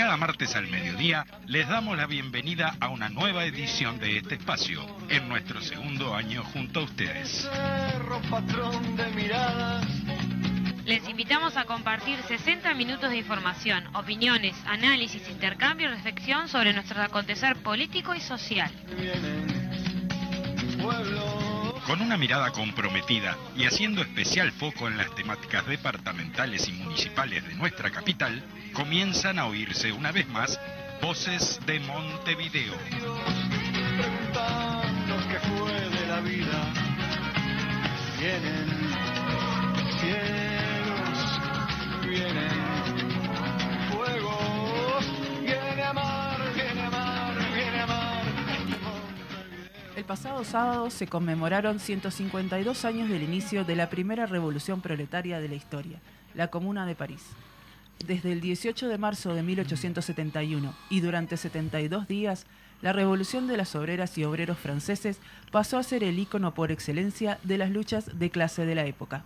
cada martes al mediodía, les damos la bienvenida a una nueva edición de este espacio, en nuestro segundo año junto a ustedes. Les invitamos a compartir 60 minutos de información, opiniones, análisis, intercambio y reflexión sobre nuestro acontecer político y social. Con una mirada comprometida y haciendo especial foco en las temáticas departamentales y municipales de nuestra capital, comienzan a oírse una vez más voces de Montevideo. Pasado sábado se conmemoraron 152 años del inicio de la primera revolución proletaria de la historia, la Comuna de París. Desde el 18 de marzo de 1871 y durante 72 días, la revolución de las obreras y obreros franceses pasó a ser el ícono por excelencia de las luchas de clase de la época.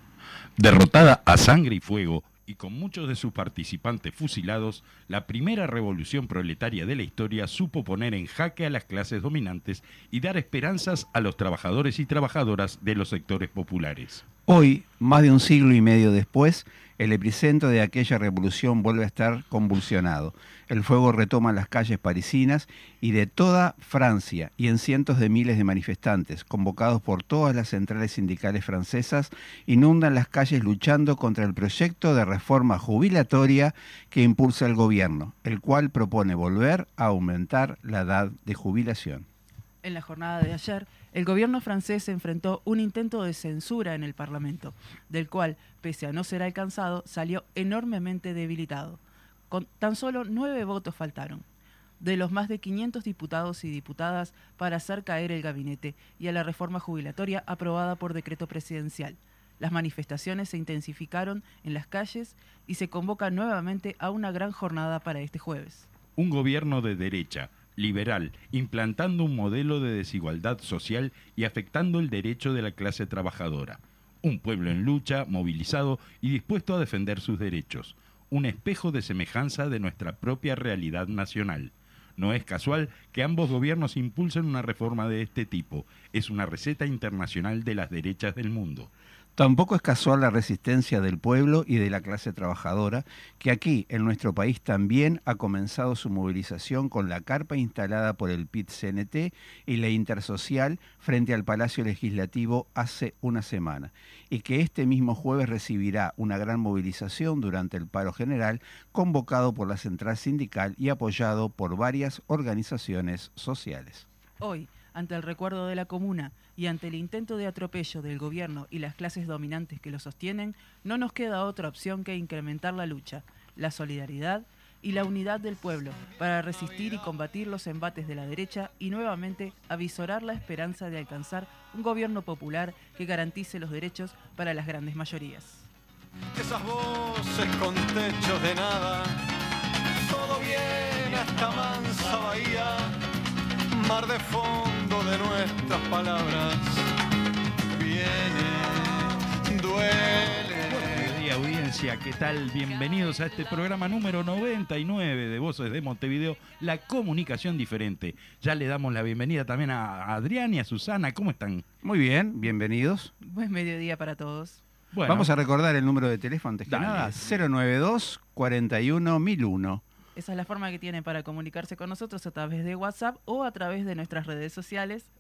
Derrotada a sangre y fuego, y con muchos de sus participantes fusilados, la primera revolución proletaria de la historia supo poner en jaque a las clases dominantes y dar esperanzas a los trabajadores y trabajadoras de los sectores populares. Hoy, más de un siglo y medio después, el epicentro de aquella revolución vuelve a estar convulsionado. El fuego retoma las calles parisinas y de toda Francia y en cientos de miles de manifestantes, convocados por todas las centrales sindicales francesas, inundan las calles luchando contra el proyecto de reforma jubilatoria que impulsa el gobierno, el cual propone volver a aumentar la edad de jubilación. En la jornada de ayer, el gobierno francés enfrentó un intento de censura en el Parlamento, del cual, pese a no ser alcanzado, salió enormemente debilitado. Con tan solo nueve votos faltaron, de los más de 500 diputados y diputadas para hacer caer el gabinete y a la reforma jubilatoria aprobada por decreto presidencial. Las manifestaciones se intensificaron en las calles y se convoca nuevamente a una gran jornada para este jueves. Un gobierno de derecha liberal, implantando un modelo de desigualdad social y afectando el derecho de la clase trabajadora. Un pueblo en lucha, movilizado y dispuesto a defender sus derechos. Un espejo de semejanza de nuestra propia realidad nacional. No es casual que ambos gobiernos impulsen una reforma de este tipo. Es una receta internacional de las derechas del mundo. Tampoco es casual la resistencia del pueblo y de la clase trabajadora, que aquí, en nuestro país, también ha comenzado su movilización con la carpa instalada por el PIT-CNT y la Intersocial frente al Palacio Legislativo hace una semana, y que este mismo jueves recibirá una gran movilización durante el paro general convocado por la Central Sindical y apoyado por varias organizaciones sociales. Hoy, ante el recuerdo de la comuna y ante el intento de atropello del gobierno y las clases dominantes que lo sostienen, no nos queda otra opción que incrementar la lucha, la solidaridad y la unidad del pueblo para resistir y combatir los embates de la derecha y nuevamente avisorar la esperanza de alcanzar un gobierno popular que garantice los derechos para las grandes mayorías. Esas voces con techos de nada, todo mansa bahía mar de fondo de nuestras palabras. Viene, duele. Buenos días, audiencia, ¿qué tal? Bienvenidos a este programa número 99 de Voces de Montevideo, la comunicación diferente. Ya le damos la bienvenida también a Adrián y a Susana, ¿cómo están? Muy bien, bienvenidos. Buen mediodía para todos. Vamos a recordar el número de teléfono antes que nada, 092 41 1001. Esa es la forma que tienen para comunicarse con nosotros a través de WhatsApp o a través de nuestras redes sociales,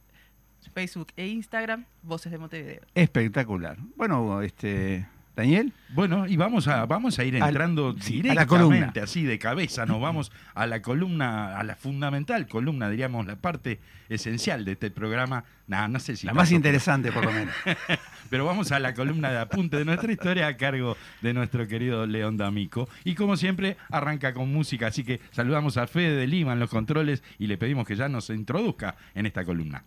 Facebook e Instagram, Voces de Montevideo. Espectacular. Bueno, este Daniel. Bueno, y vamos a, vamos a ir entrando directamente, así de cabeza, nos vamos a la columna, a la fundamental columna, diríamos, la parte esencial de este programa. Nada, no sé si. La más interesante, por lo menos. Pero vamos a la columna de apunte de nuestra historia a cargo de nuestro querido León D'Amico. Y como siempre, arranca con música, así que saludamos a Fede de Lima en los controles y le pedimos que ya nos introduzca en esta columna.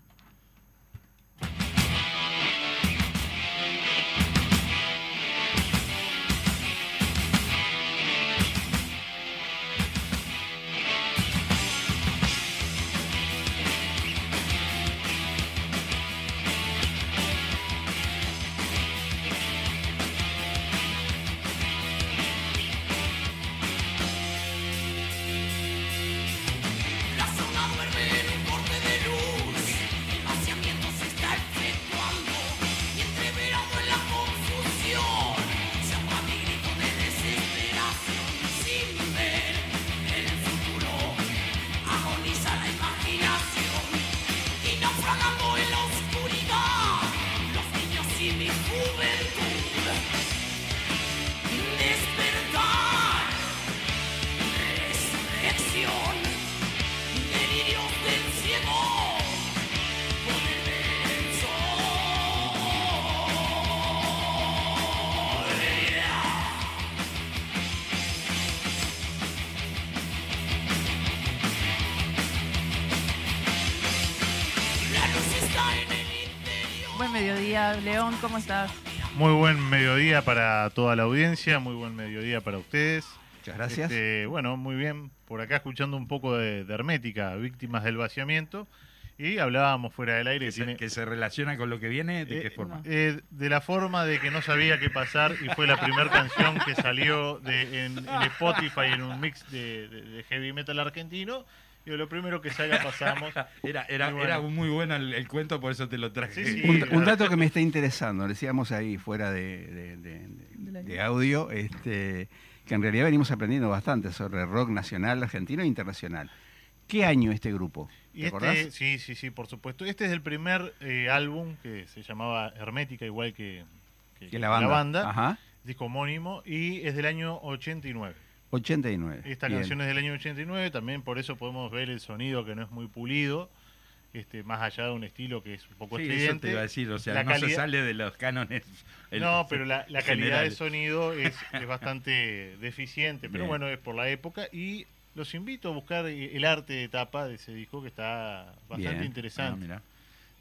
Mi mediodía, León, ¿cómo estás? Muy buen mediodía para toda la audiencia, muy buen mediodía para ustedes. Muchas gracias. Este, bueno, muy bien. Por acá escuchando un poco de, de Hermética, víctimas del vaciamiento. Y hablábamos fuera del aire Que que se, tiene, que se relaciona con lo que viene, ¿de Eh, qué forma? eh, de la forma de que no sabía qué pasar y fue la primera canción que salió de, en, en Spotify en un mix de, de- de heavy metal argentino. Lo primero que salga pasamos. Era, era, muy bueno. era muy bueno el, el cuento, por eso te lo traje. Sí, sí. Un, un dato que me está interesando, decíamos ahí fuera de, de- de- de- de audio, este, que en realidad venimos aprendiendo bastante sobre rock nacional, argentino e internacional. ¿Qué año este grupo? ¿Te este, acordás? sí, sí, sí, por supuesto. Este es el primer eh, álbum que se llamaba Hermética, igual que, que- Que la banda. banda, Ajá. disco homónimo, y es del año 89. 89. Esta Bien. canción es del año 89, también por eso podemos ver el sonido que no es muy pulido, este, más allá de un estilo que es un poco Sí, eso estridente. te iba a decir, o sea, La no se sale de los cánones. el- no, pero la, la calidad de sonido es, es bastante deficiente, pero Bien. bueno, es por la época y los invito a buscar el arte de tapa de ese disco que está bastante Bien. Ah, interesante.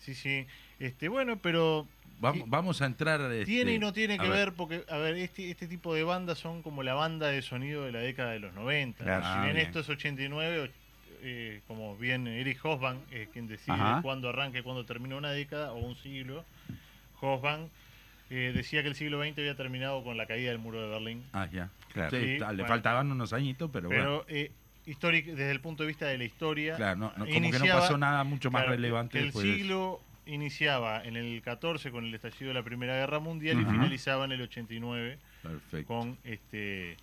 Sí, sí. Este, bueno, pero Vamos, vamos a entrar. este, tiene y no tiene que ver, porque, a ver, este, este tipo de bandas son como la banda de sonido de la década de los 90. Claro. si Ah, bien, bien. esto es 89, och- eh, como bien Eric Hobsbawm es quien decide Ajá. cuándo arranca y cuándo termina una década o un siglo, Hobsbawm eh, decía que el siglo XX había terminado con la caída del muro de Berlín. Ah, ya. Claro. Sí, Sí, está, le bueno. faltaban unos añitos, pero, bueno. Pero eh, históric- desde el punto de vista de la historia, Claro, no, no, como que no pasó nada mucho más Claro, relevante que el después de eso. siglo iniciaba en el 14 con el estallido de la Primera Guerra Mundial y finalizaba en el 89 Perfecto. con este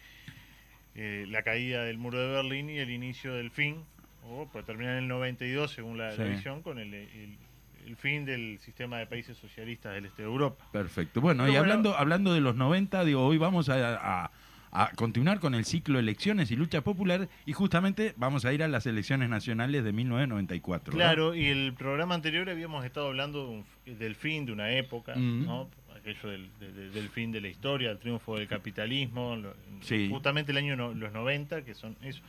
eh, la caída del muro de Berlín y el inicio del fin, o puede terminar en el 92 según la, la Sí. visión, con el, el- el fin del sistema de países socialistas del este de Europa. Perfecto. Bueno, Pero y bueno- hablando, hablando de los 90, digo, hoy vamos a, a- a continuar con el ciclo elecciones y lucha popular y justamente vamos a ir a las elecciones nacionales de 1994. ¿verdad? Claro, y el programa anterior habíamos estado hablando de un- del fin de una época, Mm. ¿no? aquello del, de- de- del fin de la historia, el triunfo del capitalismo, Sí. justamente el año no- los 90, que son eso.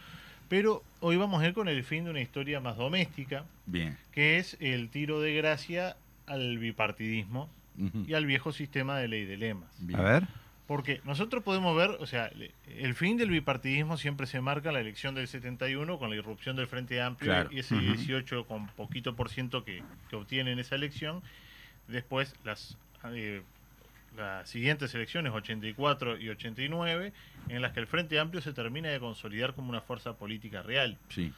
Pero hoy vamos a ir con el fin de una historia más doméstica, Bien. que es el tiro de gracia al bipartidismo y al viejo sistema de ley de lemas. Bien. A ver. Porque nosotros podemos ver, o sea, el fin del bipartidismo siempre se marca en la elección del 71 con la irrupción del Frente Amplio Claro. y ese Ujú. 18 con poquito por ciento que, que obtiene en esa elección. Después las, eh, las siguientes elecciones, 84 y 89, en las que el Frente Amplio se termina de consolidar como una fuerza política real. Sí.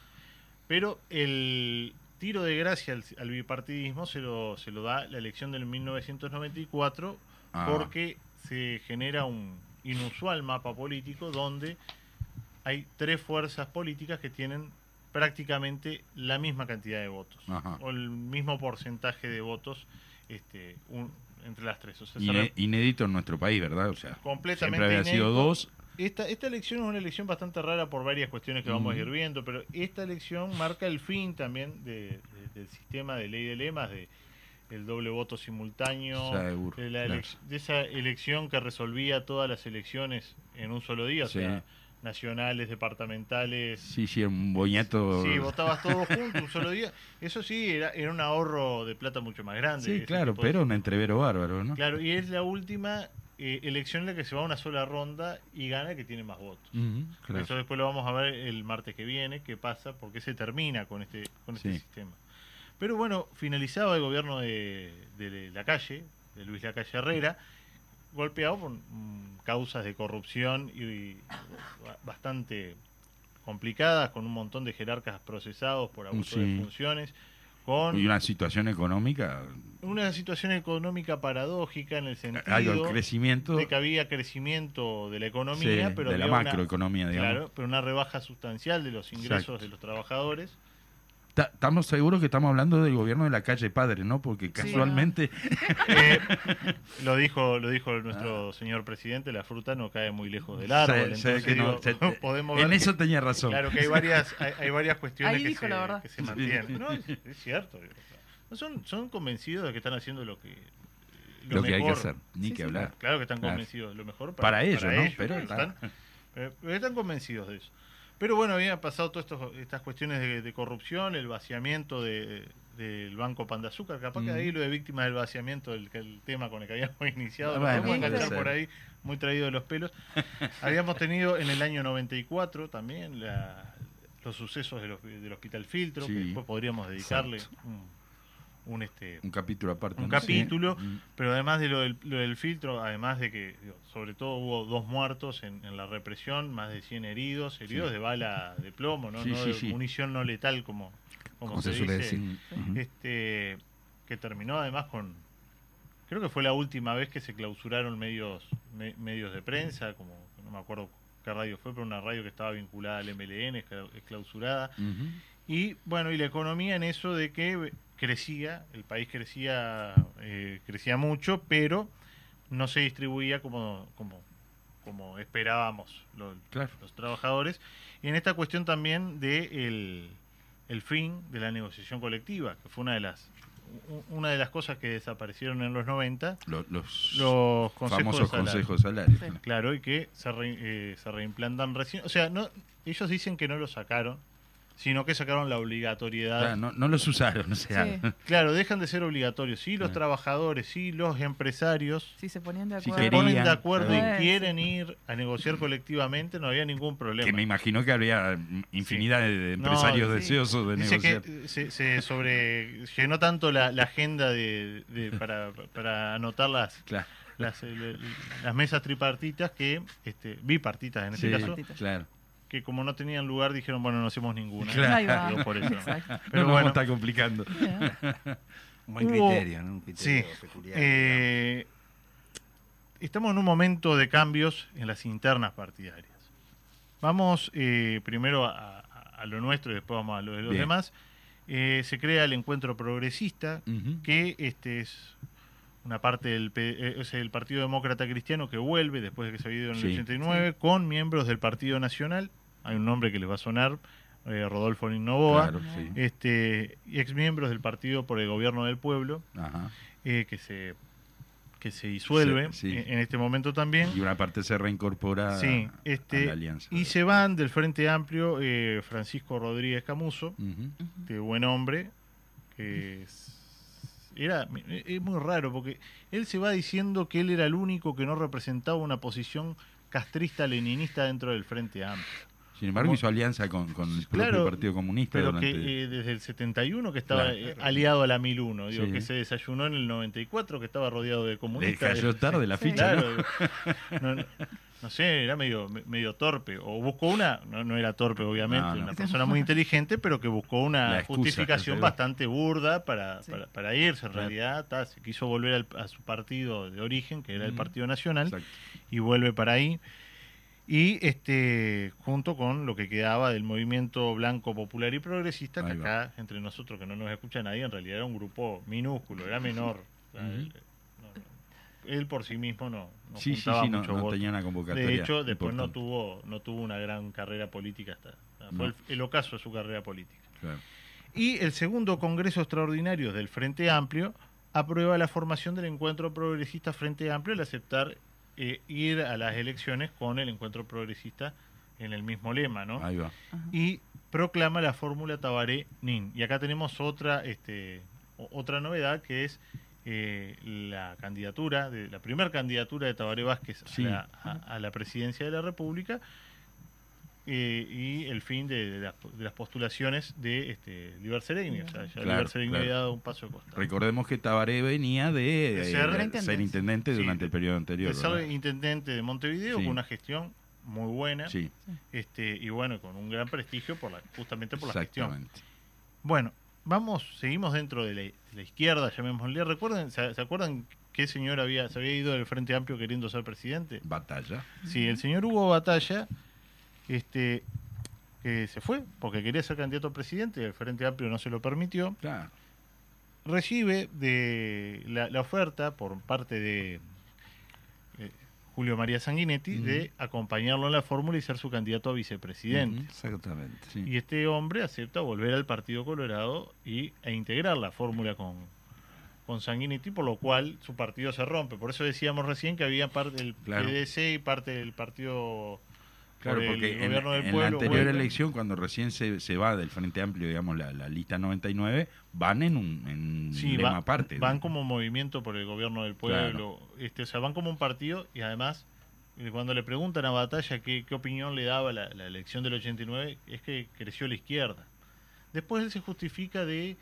Pero el tiro de gracia al, al bipartidismo se lo, se lo da la elección del 1994 Ah. porque se genera un inusual mapa político donde hay tres fuerzas políticas que tienen prácticamente la misma cantidad de votos Ajá. o el mismo porcentaje de votos este, un- entre las tres. O sea, se Ine- re- inédito en nuestro país, ¿verdad? O sea, completamente siempre había sido dos. Esta, esta elección es una elección bastante rara por varias cuestiones que vamos a ir viendo, pero esta elección marca el fin también de- de- del sistema de ley de lemas, de el doble voto simultáneo, de, la claro. de esa elección que resolvía todas las elecciones en un solo día, Sí. o sea, nacionales, departamentales. Sí, sí, un boñato. Sí, votabas todos juntos un solo día. Eso sí, era, era un ahorro de plata mucho más grande. Sí, claro, tipo de- pero un entrevero bárbaro, ¿no? Claro, y es la última eh, elección en la que se va a una sola ronda y gana el que tiene más votos. Claro. Eso después lo vamos a ver el martes que viene, qué pasa, porque se termina con este, con este Sí. sistema. Pero bueno, finalizaba el gobierno de, de la calle, de Luis Lacalle Herrera, golpeado por mm, causas de corrupción y, y ba- bastante complicadas, con un montón de jerarcas procesados por abuso Sí. de funciones, con Y una situación económica, una situación económica paradójica en el sentido crecimiento de que había crecimiento de la economía, sí, pero de la había una- macroeconomía, digamos. Claro, pero una rebaja sustancial de los ingresos Exacto. de los trabajadores. Ta- Estamos seguros que estamos hablando del gobierno de la calle Padre, ¿no? Porque casualmente Eh, lo dijo lo dijo nuestro señor presidente, la fruta no cae muy lejos del árbol. sé- sé entonces, digo, podemos en ver eso que- tenía razón. Claro que hay varias, hay, hay varias cuestiones Ahí que, dijo se, que se mantienen. No, es, es cierto. No son, son convencidos de que están haciendo lo que, Lo que hay que mejor. hacer. Ni Sí, que sí. hablar. Claro que están Claro. convencidos lo mejor Para ellos, ¿no? Pero claro, están, eh, pero están convencidos de eso. Pero bueno, habían pasado todas estas cuestiones de, de corrupción, el vaciamiento de, del Banco Pan de Azúcar, capaz que Mm. ahí lo de víctimas del vaciamiento, el, el tema con el que habíamos iniciado, enganchar ser. por ahí, muy traído de los pelos. habíamos tenido en el año 94 también la- los sucesos del, hosp- del Hospital Filtro, Sí. que después podríamos dedicarle Exacto. Un, este, Un capítulo aparte. un ¿no? capítulo, Mm. pero además de lo del, lo del filtro, además de que digo, sobre todo hubo dos muertos en, en la represión, más de 100 heridos, heridos Sí. de bala de plomo, no, Sí, no sí, de sí. munición no letal como, como, Como se, se suele dice, decir. Este que terminó además con creo que fue la última vez que se clausuraron medios me- medios de prensa, como no me acuerdo qué radio fue, pero una radio que estaba vinculada al MLN, es cla- es clausurada. Ujú. Y bueno, y la economía en eso de que crecía, el país crecía, eh, crecía mucho, pero no se distribuía como, como, como esperábamos lo- Claro. los trabajadores. Y en esta cuestión también de el, el fin de la negociación colectiva, que fue una de las una de las cosas que desaparecieron en los 90, Lo- los los consejos famosos de consejos salarios. Sí. Claro, y que se, re- eh, se reimplantan recién. O sea, no ellos dicen que no lo sacaron, sino que sacaron la obligatoriedad. Claro, no, no los usaron, o sea. Sí. Claro, dejan de ser obligatorios. Sí, los Claro. trabajadores, sí, los empresarios Si se ponían de Si acuerdo. se querían, ponen de acuerdo claro. y quieren ir a negociar colectivamente, no había ningún problema. Que me imagino que habría infinidad de- No, empresarios sí. deseosos de Dice negociar. que se, se sobre llenó tanto la, la agenda de, de- para, para anotar las, Claro. las, las mesas tripartitas que este, bipartitas en este Sí, caso claro. Que como no tenían lugar dijeron bueno no hacemos ninguna Claro. Ahí va. Digo, por eso. Exacto. no pero bueno estar complicando. Yeah. Un buen Hubo- criterio, ¿no? Un criterio Sí. peculiar. Eh, estamos en un momento de cambios en las internas partidarias. Vamos eh, primero a, a- a lo nuestro y después vamos a lo de los Bien. demás. Eh, se crea el encuentro progresista, que este es una parte del eh, es el Partido Demócrata Cristiano que vuelve después de que se había ido en el Sí. 89 con miembros del Partido Nacional. Hay un nombre que les va a sonar, eh, Rodolfo Novoa. Claro, sí. Este, ex miembros del Partido por el Gobierno del Pueblo, Ajá. eh, que se que se disuelve Sí, sí. en, este momento también. Y una parte se reincorpora Sí, a este, la alianza. y se van del Frente Amplio eh, Francisco Rodríguez Camuso, Ujú. de buen hombre, que es- era es muy raro porque él se va diciendo que él era el único que no representaba una posición castrista leninista dentro del Frente Amplio. Sin embargo, Como- hizo alianza con, con el propio Claro, Partido Comunista Pero durante... que eh, desde el 71 que estaba Claro. eh, aliado a la 1001, digo Sí. que se desayunó en el 94 que estaba rodeado de Le comunistas. cayó tarde la Sí. ficha, ¿no? Claro, no, no- no sé, era medio medio torpe. O buscó una, no, no era torpe obviamente, No, no. una persona muy inteligente, pero que buscó una excusa, justificación bastante burda para, Sí. para, para irse. En realidad ta, se quiso volver al- a su partido de origen, que era el. Partido Nacional, Exacto. y vuelve para ahí. Y este junto con lo que quedaba del movimiento blanco popular y progresista, que va. acá, entre nosotros, que no nos escucha nadie, en realidad era un grupo minúsculo, era menor. O sea, Ujú. Él, por sí mismo no, no Sí, sí, juntaba sí, no, mucho no voto. tenía una convocatoria. De hecho, después no tuvo, no tuvo una gran carrera política hasta. Fue No. el, el ocaso de su carrera política. Claro. Y el segundo Congreso Extraordinario del Frente Amplio aprueba la formación del Encuentro Progresista Frente Amplio al aceptar eh, ir a las elecciones con el Encuentro Progresista en el mismo lema, ¿no? Ahí va. Y proclama la fórmula Tabaré-Nin. Y acá tenemos otra, este, otra novedad que es eh, la candidatura, de la primera candidatura de Tabaré Vázquez Sí. a, la, a- a la presidencia de la República eh, y el fin de, de las, de las postulaciones de este, Liber Seregni. O sea, ya Claro, Liber Seregni claro. había dado un paso de costado. Recordemos que Tabaré venía de, eh, ser- ser, intendente. Sí, durante el periodo anterior. de ser intendente de Montevideo Sí. con una gestión muy buena este y bueno con un gran prestigio por la justamente por la gestión. Bueno, vamos, seguimos dentro de la, la izquierda, llamémosle. ¿Recuerden, se, se acuerdan qué señor había, se había ido del Frente Amplio queriendo ser presidente? Batalla. Sí, el señor Hugo Batalla, este, que se fue porque quería ser candidato a presidente y el Frente Amplio no se lo permitió, Claro. recibe de la, la oferta por parte de eh, Julio María Sanguinetti de acompañarlo en la fórmula y ser su candidato a vicepresidente. Exactamente. Sí. Y este hombre acepta volver al Partido Colorado y, e integrar la fórmula con, con Sanguinetti, por lo cual su partido se rompe. Por eso decíamos recién que había parte del Claro. PDC y parte del Partido Claro, por el porque en, la anterior elección, cuando recién se, se va del Frente Amplio, digamos, la, la lista 99, van en un, en Sí, lema va- aparte. van como movimiento por el gobierno del pueblo, este, o sea, van como un partido y además eh, cuando le preguntan a Batalla qué, qué opinión le daba la, la elección del 89, es que creció la izquierda. Después él se justifica de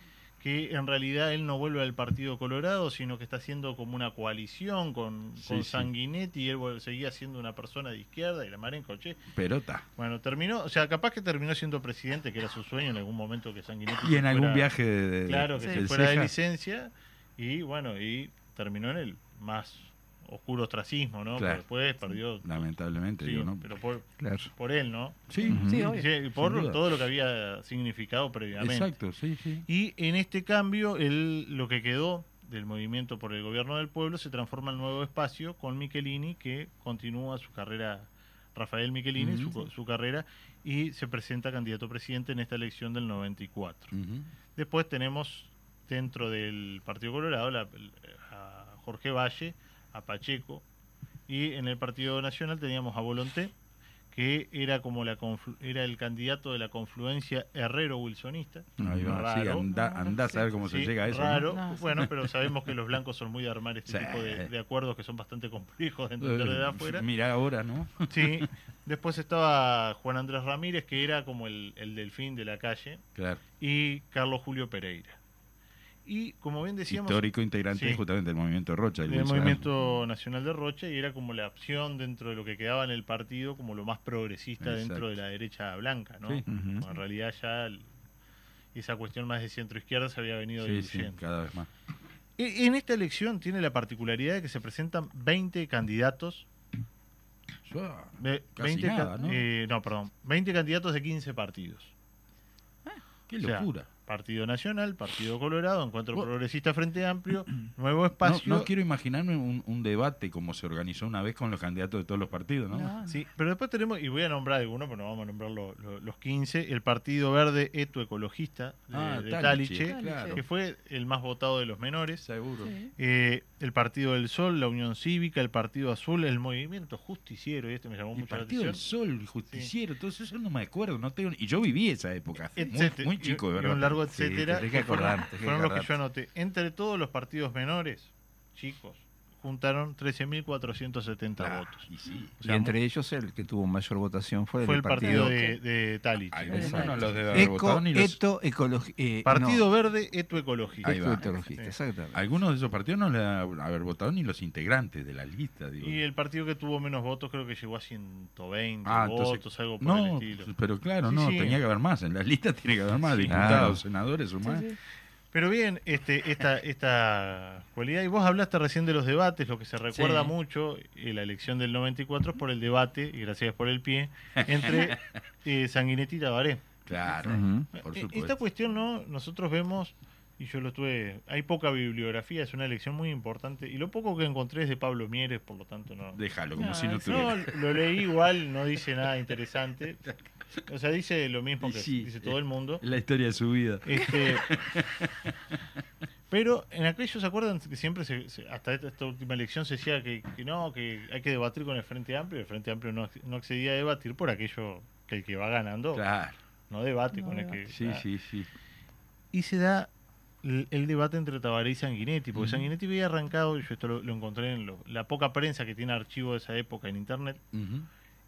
que en realidad él no vuelve al Partido Colorado, sino que está haciendo como una coalición con, Sí, con sí. Sanguinetti y él seguía siendo una persona de izquierda y la mar en coche. Pero está. Bueno, terminó, o sea, capaz que terminó siendo presidente, que era su sueño en algún momento que Sanguinetti Y en algún fuera- viaje de, de- Claro, que Sí. se fuera de licencia y bueno, y terminó en el más oscuro ostracismo, ¿no? Claro. Pero después perdió. Lamentablemente, sí, digo, ¿no? pero por, Claro. por él, ¿no? Sí, Ujú. Sí, sí, por todo lo que había significado previamente. Exacto, sí, sí. Y en este cambio, él, lo que quedó del movimiento por el gobierno del pueblo se transforma en nuevo espacio con Michelini, que continúa su carrera, Rafael Michelini, Ujú. su, su carrera, y se presenta candidato a presidente en esta elección del 94. Ujú. Después tenemos dentro del Partido Colorado la- a Jorge Valle, a Pacheco, y en el Partido Nacional teníamos a Volonté, que era como la era el candidato de la confluencia herrero-wilsonista. Ahí va, sí, Raro. anda, anda a saber cómo se llega a eso. Raro, ¿no? No, sí. bueno, pero sabemos que los blancos son muy de armar este Sí. tipo de, de acuerdos que son bastante complejos de entender desde afuera. Mira ahora, ¿no? Sí. Después estaba Juan Andrés Ramírez, que era como el, el delfín de la calle, Claro. y Carlos Julio Pereira. Y como bien decíamos, Histórico integrante Sí. justamente del movimiento Rocha. del. Movimiento Nacional de Rocha, y era como la opción dentro de lo que quedaba en el partido, como lo más progresista dentro de la derecha blanca, ¿no? Sí. Ujú. Bueno, en realidad ya el- esa cuestión más de centro-izquierda se había venido Sí, diluyendo. cada vez más. E- En esta elección tiene la particularidad de que se presentan 20 candidatos. Yo- de- Casi 20 nada, ¿no? eh, no, perdón. 20 candidatos de 15 partidos. Qué O sea, locura. Partido Nacional, Partido Colorado, Encuentro. Progresista Frente Amplio, Nuevo Espacio. no quiero imaginarme un, un debate como se organizó una vez con los candidatos de todos los partidos, ¿no? No, Sí, pero después tenemos, y voy a nombrar algunos, pero no vamos a nombrar lo- lo- los 15, el Partido Verde Eto Ecologista de, Ah, de Taliche, Taliche, claro. que fue el más votado de los menores. Seguro. Sí. Eh, el Partido del Sol, la Unión Cívica, el Partido Azul, el Movimiento Justiciero, y este me llamó El mucho la Partido atención. del Sol, el Justiciero, todo eso yo no me acuerdo. No tengo, y yo viví esa época. Muy, muy chico, de y verdad. Largo Sí, etcétera. que que fueron- acordarte, tenés que fueron los que yo anoté. Entre todos los partidos menores, chicos, juntaron 13.470 Ah, votos. y sí. O Y entre ellos el que tuvo mayor votación fue, fue el el partido partido, de, de Exacto. bueno, los debe haber votado Eco, ni los- Eto, Ecologi- eh, Partido no, Verde Eto Ecologista. Va. Ecologista, Sí. exactamente. Algunos de esos partidos no le deben haber votado ni los integrantes de la lista. Digo. Y el partido que tuvo menos votos creo que llegó a 120 Ah, entonces- votos, algo por no, el estilo. pero claro, Sí, no, sí. tenía que haber más. En las listas tiene que haber más. Sí. Diputados, Claro. senadores, o más. Pero bien, este, esta, esta cualidad, y vos hablaste recién de los debates, lo que se recuerda Sí. mucho, eh, la elección del 94 es por el debate, y gracias por el pie, entre eh, Sanguinetti y Tabaré. Claro, por Eh, supuesto. Esta cuestión, ¿no? Nosotros vemos, y yo lo tuve, hay poca bibliografía, es una elección muy importante, y lo poco que encontré es de Pablo Mieres, por lo tanto no... Déjalo, como No, si no sí. No, tuviera. lo leí igual, no dice nada interesante. O sea, dice lo mismo que sí, dice todo el mundo. La historia de su vida. Este, pero en aquello se acuerdan que siempre, se- se- hasta esta, esta última elección, se decía que, que no, que hay que debatir con el Frente Amplio. El Frente Amplio no, no accedía a debatir por aquello que el que va ganando Claro. no debate No con el que. Sí, ah. sí, sí. Y se da el, el debate entre Tabaré y Sanguinetti, porque. Sanguinetti había arrancado, y yo esto lo, lo encontré en lo- la poca prensa que tiene archivo de esa época en internet.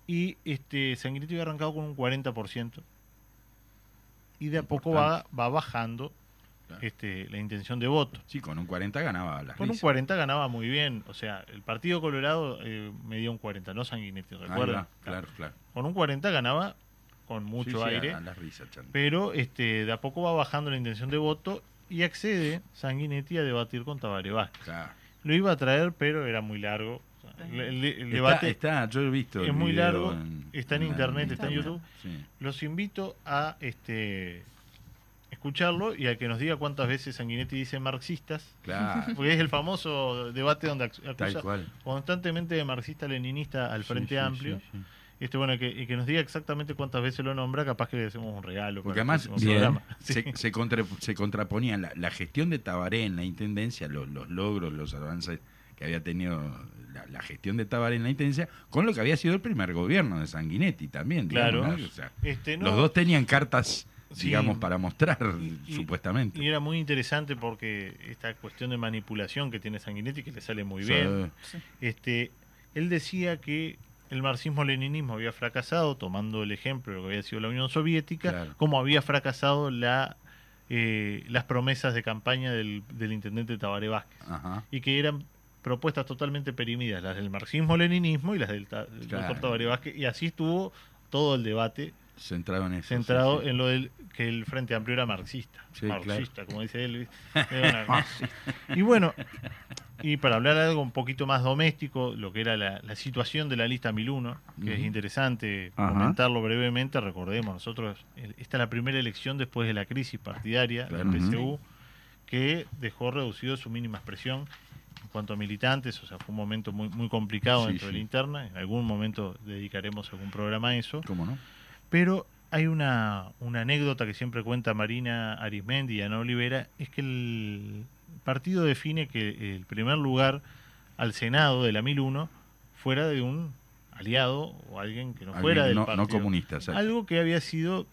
Y este Sanguinetti había arrancado con un 40%. Y de a poco va, va bajando Claro. este, la intención de voto. Sí, con un 40 ganaba Con un 40 ganaba muy bien. O sea, el Partido Colorado eh, medía un 40, no Sanguinetti, ¿recuerdan? Claro, claro. Con un 40 ganaba con mucho Sí, sí, aire, a pero este, de a poco va bajando la intención de voto y accede Sanguinetti a debatir con Tabaré Vázquez. Claro. Lo iba a traer, pero era muy largo. El, el- el Está- debate Está, yo he visto. es muy largo, está en internet, está en YouTube. Sí. Los invito a este escucharlo y a que nos diga cuántas veces Sanguinetti dice marxistas, Claro, porque es el famoso debate donde acusa constantemente de marxista-leninista al Frente sí, Amplio. sí, sí. Este, bueno, que, y que nos diga exactamente cuántas veces lo nombra, capaz que le hacemos un regalo. Porque además Bien. programa. Sí. se, se, contra- se contraponían la, la gestión de Tabaré en la intendencia, los, los logros, los avances que había tenido la, gestión de Tabaré en la intendencia, con lo que había sido el primer gobierno de Sanguinetti también. digamos, Claro. ¿no? O sea, Este, no, los dos tenían cartas, Sí. digamos, para mostrar, Y- supuestamente. Y era muy interesante porque esta cuestión de manipulación que tiene Sanguinetti, que le sale muy bien, este, él decía que el marxismo-leninismo había fracasado, tomando el ejemplo de lo que había sido la Unión Soviética, Claro. como había fracasado la, eh, las promesas de campaña del, del intendente Tabaré Vázquez, Ajá. y que eran propuestas totalmente perimidas, las del marxismo-leninismo y las del, Claro. doctor Tabaré Vázquez, y así estuvo todo el debate Centrado en eso. centrado sí, sí. en lo del que el Frente Amplio era marxista. Sí, marxista, como dice él. Y bueno, y para hablar algo un poquito más doméstico, lo que era la, la situación de la lista 1001, que es interesante Ajá. comentarlo brevemente, recordemos, nosotros, el- esta es la primera elección después de la crisis partidaria Claro. del PSU, que dejó reducido su mínima expresión en cuanto a militantes, o sea, fue un momento muy, muy complicado Sí, dentro de la interna, en algún momento dedicaremos algún programa a eso. ¿Cómo no? Pero hay una, una anécdota que siempre cuenta Marina Arismendi y Ana Olivera, es que el partido define que el primer lugar al Senado de la 1001 fuera de un aliado o alguien que no Alguien fuera del no, partido. no comunista. exacto. Algo que había sido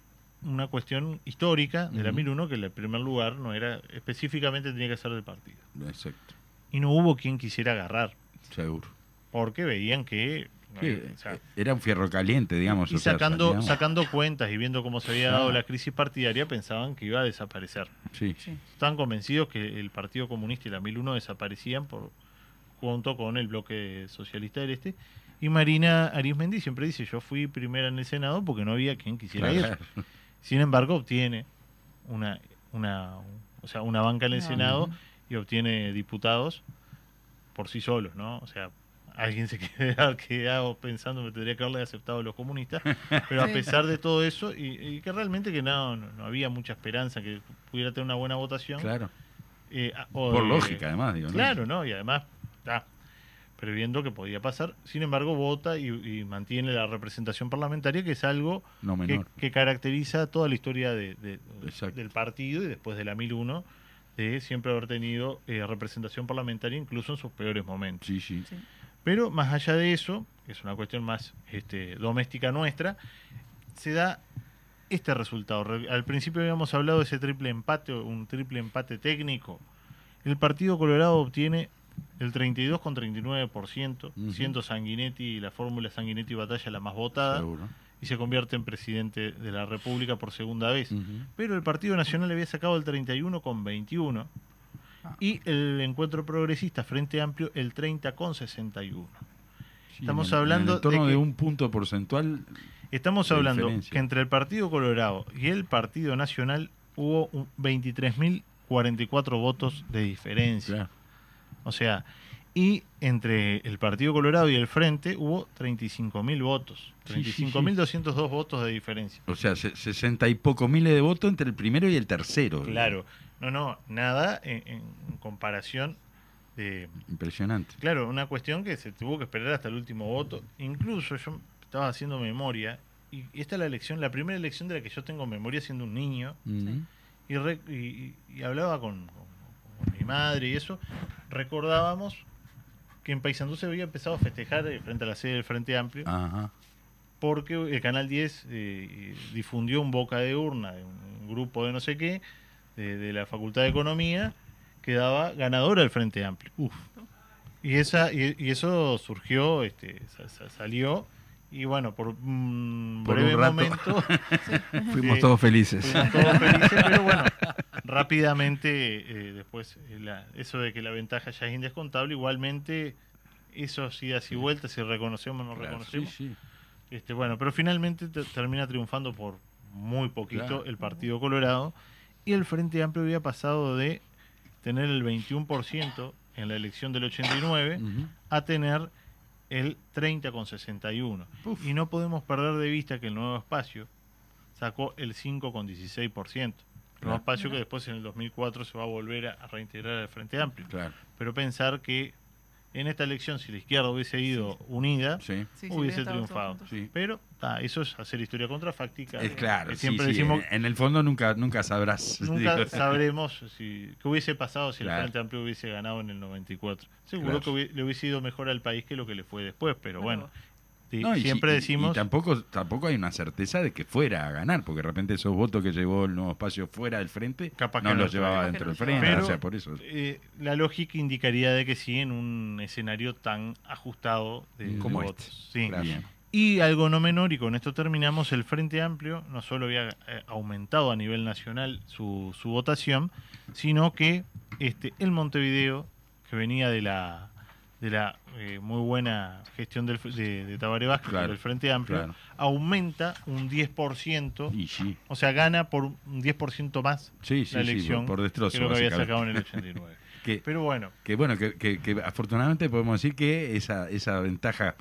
una cuestión histórica de la Ujú. 1001, que el primer lugar no era específicamente tenía que ser del partido. Exacto, Y no hubo quien quisiera agarrar, seguro. porque veían que... Sí, o sea, era un fierro caliente, digamos. y o sea, sacando, sacando cuentas y viendo cómo se había dado la crisis partidaria, pensaban que iba a desaparecer. Sí, Sí. Estaban convencidos que el Partido Comunista y la 1001 desaparecían por, junto con el bloque socialista del Este. Y Marina Arismendi siempre dice, yo fui primera en el Senado porque no había quien quisiera claro. ir. Sin embargo, obtiene una, una, o sea, una banca en el. Senado y obtiene diputados por sí solos, ¿no? O sea, alguien se queda quedado pensando que tendría que haberle aceptado a los comunistas, pero a pesar de todo eso, y, y que realmente que no, no, no había mucha esperanza que pudiera tener una buena votación. Claro. eh, o Por lógica, además, digo. Claro, ¿no? Y además, está previendo que podía pasar. Sin embargo, vota y, y mantiene la representación parlamentaria, que es algo No que, menor. que caracteriza toda la historia de- del partido y después de la 1001, de siempre haber tenido eh, representación parlamentaria incluso en sus peores momentos. Sí, sí. Sí. Pero más allá de eso, que es una cuestión más este, doméstica nuestra, se da este resultado. Re- Al principio habíamos hablado de ese triple empate, o un triple empate técnico. El Partido Colorado obtiene el 32,39%, Ujú. siendo Sanguinetti y la fórmula Sanguinetti Batalla la más votada, Seguro. Y se convierte en presidente de la República por segunda vez. Pero el Partido Nacional había sacado el 31,21 Ah. y el Encuentro Progresista Frente Amplio el 30,61. Sí, Estamos en- hablando En torno de un punto porcentual. Estamos hablando diferencia. que entre el Partido Colorado y el Partido Nacional hubo un 23.044 votos de diferencia. Claro. O sea, y entre el Partido Colorado y el Frente hubo 35.000 votos. Sí, sí, sí. 35.202 votos de diferencia. O sea, se- sesenta y pocos miles de votos entre el primero y el tercero. Claro. No, no, nada en, en comparación de... Impresionante. Claro, una cuestión que se tuvo que esperar hasta el último voto. Incluso yo estaba haciendo memoria y esta es la elección, la primera elección de la que yo tengo memoria siendo un niño y, re- y- y hablaba con, con- con mi madre y eso, recordábamos que en Paysandú se había empezado a festejar eh, frente a la sede del Frente Amplio Ajá. porque el Canal 10 eh, difundió un boca de urna de un grupo de no sé qué, de, de la Facultad de Economía, que daba ganadora al Frente Amplio. Y, esa, y, y eso surgió, este, sa- sa- salió, y bueno, por un Por breve un momento Fuimos todos felices. fuimos todos felices, pero bueno, rápidamente eh, después eh, la- eso de que la ventaja ya es indescontable, igualmente esos idas y vueltas, si reconocemos o no Claro, reconocemos, sí, sí. este, bueno, pero finalmente te- termina triunfando por muy poquito Claro. el Partido Colorado y el Frente Amplio había pasado de tener el 21% en la elección del 89 Ujú. a tener el 30,61. Y no podemos perder de vista que el nuevo espacio sacó el 5,16%. El nuevo espacio que después en el 2004 se va a volver a, a reintegrar al Frente Amplio. Claro. Pero pensar que en esta elección, si la izquierda hubiese ido unida, Sí. Sí, sí, hubiese hubiera estado triunfado. Sí. Pero ta, eso es hacer historia contrafáctica. Es claro, Que sí, siempre sí, decimos, en, el fondo nunca, nunca sabrás. nunca digo. sabremos si, qué hubiese pasado si Claro. el Frente Amplio hubiese ganado en el 94. Seguro Claro. que hubi- le hubiese ido mejor al país que lo que le fue después, pero bueno. Sí, No, y siempre y- decimos... Y tampoco, tampoco hay una certeza de que fuera a ganar, porque de repente esos votos que llevó el nuevo espacio fuera del frente Capaz no los llevaba que dentro del frente. llevaba. o sea, Pero- por eso. Eh, la lógica indicaría de que sí en un escenario tan ajustado de, de Como votos. este. Sí. Claro. Bien. Y algo no menor, y con esto terminamos, el Frente Amplio no solo había eh, aumentado a nivel nacional su, su votación, sino que este, el Montevideo, que venía de la de la eh, muy buena gestión del, de, de Tabaré Vázquez Claro, del Frente Amplio, claro. aumenta un 10%, Y sí, o sea, gana por un 10% más sí, sí, la elección por, por destrozo. que lo que había sacado en el 89. Que- Pero bueno, que bueno, que, que- que afortunadamente podemos decir que esa, esa ventaja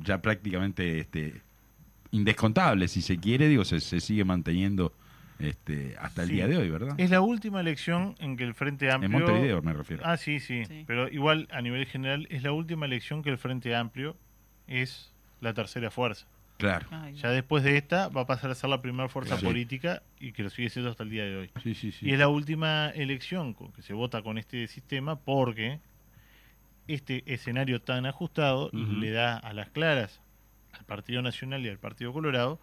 ya prácticamente este, indescontable, si se quiere, digo, se, se sigue manteniendo este, hasta el Sí. día de hoy, ¿verdad? es la última elección en que el Frente Amplio... en Montevideo me refiero. Ah, sí, sí, Sí. Pero igual, a nivel general, es la última elección que el Frente Amplio es la tercera fuerza. Claro. Ay, Ya después de esta va a pasar a ser la primera fuerza política y que lo sigue siendo hasta el día de hoy. Sí, sí, sí. Y es la última elección con que se vota con este sistema porque este escenario tan ajustado le da a las claras al Partido Nacional y al Partido Colorado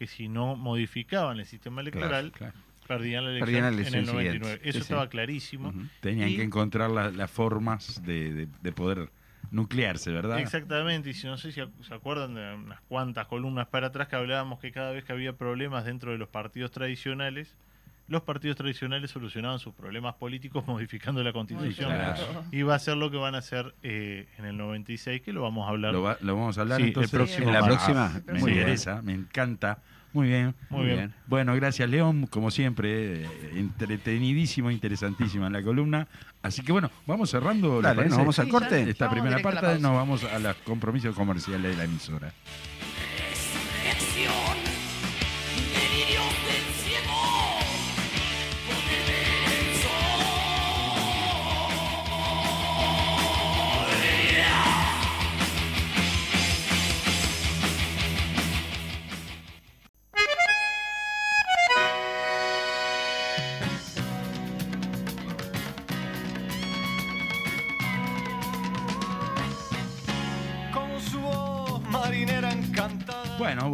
que si no modificaban el sistema electoral Claro, claro. perdían la elección, Perdían la en el 99. siguiente. Eso Sí, sí. estaba clarísimo. Tenían Y- que encontrar la- las formas de, de- de poder nuclearse, ¿verdad? Exactamente, y si no sé si se acuerdan de unas cuantas columnas para atrás que hablábamos que cada vez que había problemas dentro de los partidos tradicionales, los partidos tradicionales solucionaban sus problemas políticos modificando la constitución. claro. Y va a ser lo que van a hacer eh, en el 96, que lo vamos a hablar. Lo, va- lo vamos a hablar Sí, el próximo En la próxima. Me Muy bien. interesa, me encanta. Muy bien. Muy bien. Bueno, gracias León, como siempre, eh, entretenidísimo, interesantísima en la columna. Así que bueno, vamos cerrando. ¿les Dale, nos vamos al Sí, corte. ya. Esta Vamos primera parte nos vamos a los compromisos comerciales de la emisora.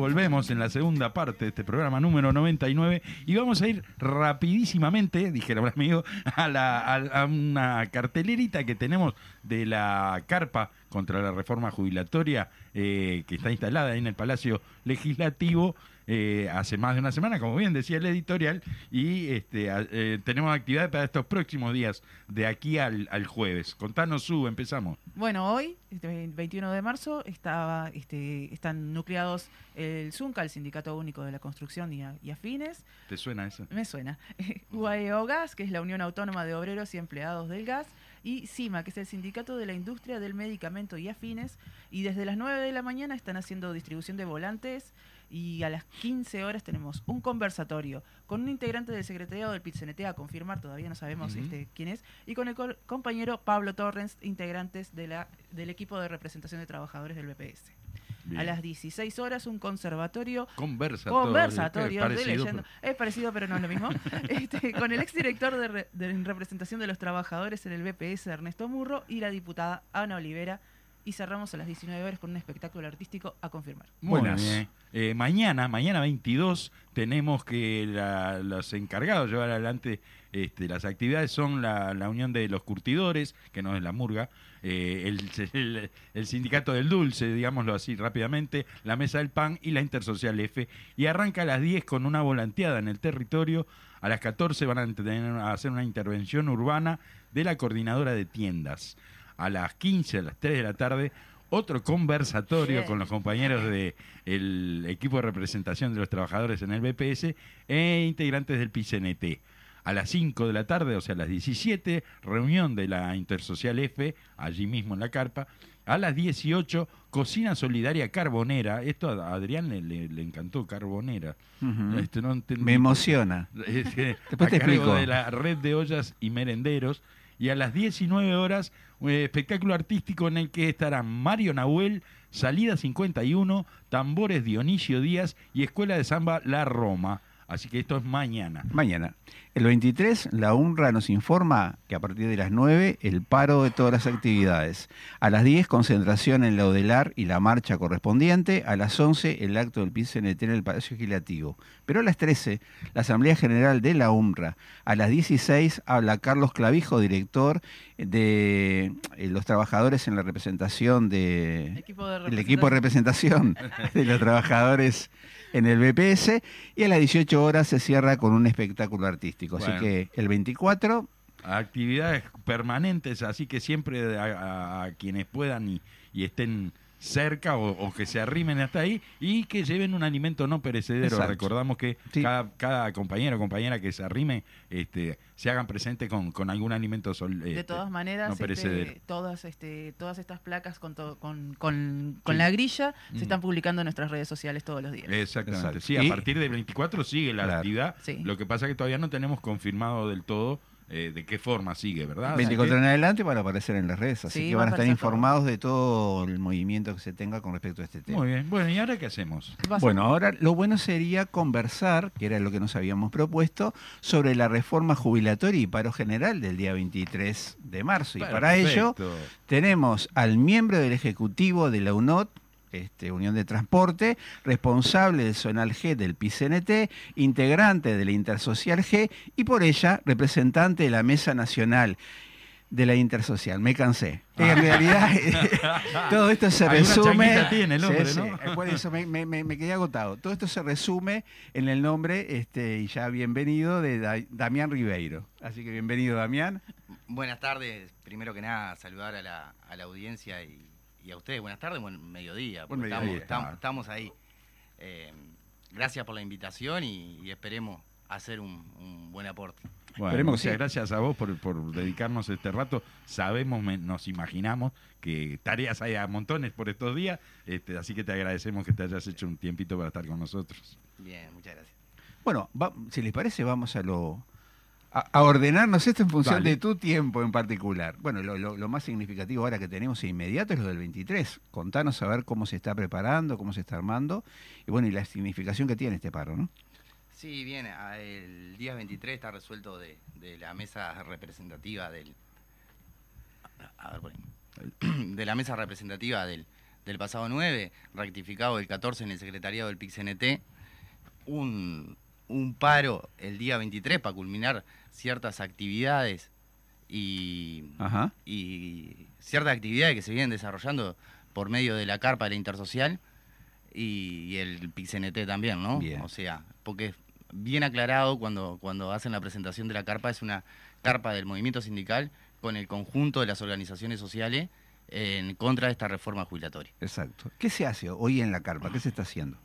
Volvemos en la segunda parte de este programa número 99 y vamos a ir rapidísimamente, dijera un amigo, a, la, a una cartelerita que tenemos de la carpa contra la reforma jubilatoria eh, que está instalada ahí en el Palacio Legislativo eh, hace más de una semana, como bien decía el editorial, y este, a- eh, tenemos actividad para estos próximos días, de aquí al, al jueves. Contanos, Su, empezamos. Bueno, hoy, este, 21 de marzo, estaba, este, están nucleados el ZUNCA, el Sindicato Único de la Construcción y, a- y Afines, ¿Te suena eso? me suena, UAEO Gas, que es la Unión Autónoma de Obreros y Empleados del Gas, y CIMA, que es el Sindicato de la Industria del Medicamento y Afines, y desde las 9 de la mañana están haciendo distribución de volantes, y a las 15 horas tenemos un conversatorio con un integrante del secretariado del PITCNT a confirmar, todavía no sabemos este, quién es, y con el co- compañero Pablo Torrens, integrantes de la, del equipo de representación de trabajadores del BPS. Bien. A las 16 horas un conversatorio Conversatorio. conversatorio de parecido, leyendo. Es parecido, pero no es lo mismo. Este, con el exdirector de, re- de representación de los trabajadores en el BPS, Ernesto Murro, y la diputada Ana Olivera. Y cerramos a las 19 horas con un espectáculo artístico a confirmar. Buenas. Eh, mañana, mañana 22, tenemos que la- los encargados de llevar adelante este, las actividades son la, la Unión de los Curtidores, que no es la Murga, eh, el, el- el Sindicato del Dulce, digámoslo así rápidamente, la Mesa del Pan y la Intersocial F. Y arranca a las 10 con una volanteada en el territorio. A las 14 van a, tener- a hacer una intervención urbana de la coordinadora de tiendas. A las 15, a las 3 de la tarde, otro conversatorio Bien. con los compañeros del equipo de representación de los trabajadores en el BPS e integrantes del PICNT. A las 5 de la tarde, o sea, a las 17, reunión de la Intersocial F, allí mismo en la carpa. A las 18, cocina solidaria carbonera. Esto a Adrián le, le- le encantó, carbonera. Este, no. Me emociona. Es que Después te a cargo explico. de la red de ollas y merenderos. Y a las 19 horas, un espectáculo artístico en el que estarán Mario Nahuel, Salida 51, Tambores Dionisio Díaz y Escuela de Samba La Roma. Así que esto es mañana. Mañana. El 23, la UNRWA nos informa que a partir de las 9, el paro de todas las actividades. A las 10, concentración en la Odelar y la marcha correspondiente. A las 11, el acto del PICNT en el Palacio Legislativo. Pero a las 13, la Asamblea General de la UNRWA. A las 16, habla Carlos Clavijo, director de eh, los trabajadores en la representación de, Equipo de el equipo de representación de los trabajadores en el BPS y a las 18 horas se cierra con un espectáculo artístico. Bueno. Así que el 24, Actividades permanentes, así que siempre a, a- a quienes puedan y, y estén cerca o, o que se arrimen hasta ahí y que lleven un alimento no perecedero. Exacto. Recordamos que Sí. cada, cada compañero o compañera que se arrime este, se hagan presente con, con algún alimento sol, De este, todas maneras, no este, perecedero. todas, este, todas estas placas con, to- con, con, con Sí. la grilla Mm. se están publicando en nuestras redes sociales todos los días. Exactamente. Exacto. Sí, a Y- partir del 24 sigue la Claro. actividad. Sí. Lo que pasa es que todavía no tenemos confirmado del todo eh, de qué forma sigue, ¿verdad? Así 24 que- en adelante van a aparecer en las redes. Así Sí, que va van a estar todo. informados de todo el movimiento que se tenga con respecto a este tema. Muy bien. Bueno, ¿y ahora qué hacemos? Bueno, ahora lo bueno sería conversar, que era lo que nos habíamos propuesto, sobre la reforma jubilatoria y paro general del día 23 de marzo. Y para ello tenemos al miembro del Ejecutivo de la UNOT, este, Unión de Transporte, responsable del Zonal G del PICNT, integrante de la Intersocial G y por ella representante de la Mesa Nacional de la Intersocial. Me cansé. En realidad, todo esto se resume. changuita tiene el hombre, Sí, ¿no? sí. Por eso me, me- me- me quedé agotado. Todo esto se resume en el nombre, este, y ya bienvenido, de Da- Damián Ribeiro. Así que bienvenido, Damián. Buenas tardes. Primero que nada, saludar a la, a la audiencia y, y a ustedes. Buenas tardes, buen mediodía. Buen porque mediodía. Estamos, estamos, estamos ahí. Eh, gracias por la invitación y, y esperemos hacer un, un buen aporte. Bueno, Esperemos que gracias a vos por, por dedicarnos este rato. Sabemos, me- nos imaginamos que tareas hay a montones por estos días, este, así que te agradecemos que te hayas hecho un tiempito para estar con nosotros. Bien, muchas gracias. Bueno, va- si les parece, vamos a lo a, a ordenarnos esto en función Dale. de tu tiempo en particular. Bueno, lo, lo- lo más significativo ahora que tenemos inmediato es lo del 23. Contanos a ver cómo se está preparando, cómo se está armando y bueno, y la significación que tiene este paro, ¿no? Sí, bien, el día 23 está resuelto de, de la mesa representativa del. a ver, por ahí. de la mesa representativa del, del pasado 9, rectificado el 14 en el secretariado del PICNT, un, un paro el día 23 para culminar ciertas actividades y, Ajá. y ciertas actividades que se vienen desarrollando por medio de la carpa de la intersocial y, y el PICNT también, ¿no? Bien. O sea, porque es bien aclarado cuando, cuando hacen la presentación de la carpa, es una carpa del movimiento sindical con el conjunto de las organizaciones sociales en contra de esta reforma jubilatoria. Exacto. ¿Qué se hace hoy en la carpa? ¿Qué se está haciendo?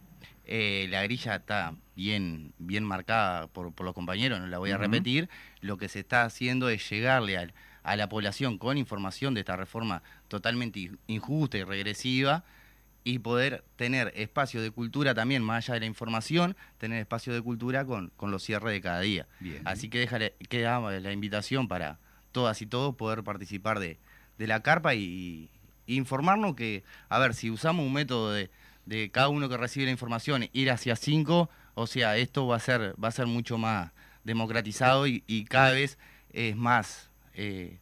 Eh, la grilla está bien, bien marcada por, por los compañeros, no la voy a repetir. Lo que se está haciendo es llegarle al- a la población con información de esta reforma totalmente in- injusta y regresiva y poder tener espacio de cultura también, más allá de la información, tener espacio de cultura con, con los cierres de cada día. Bien. Así que déjale, queda la invitación para todas y todos poder participar de, de la carpa y, y informarnos que, a ver, si usamos un método de, de cada uno que recibe la información, ir hacia cinco, o sea, esto va a ser, va a ser mucho más democratizado y, y cada vez es más, eh,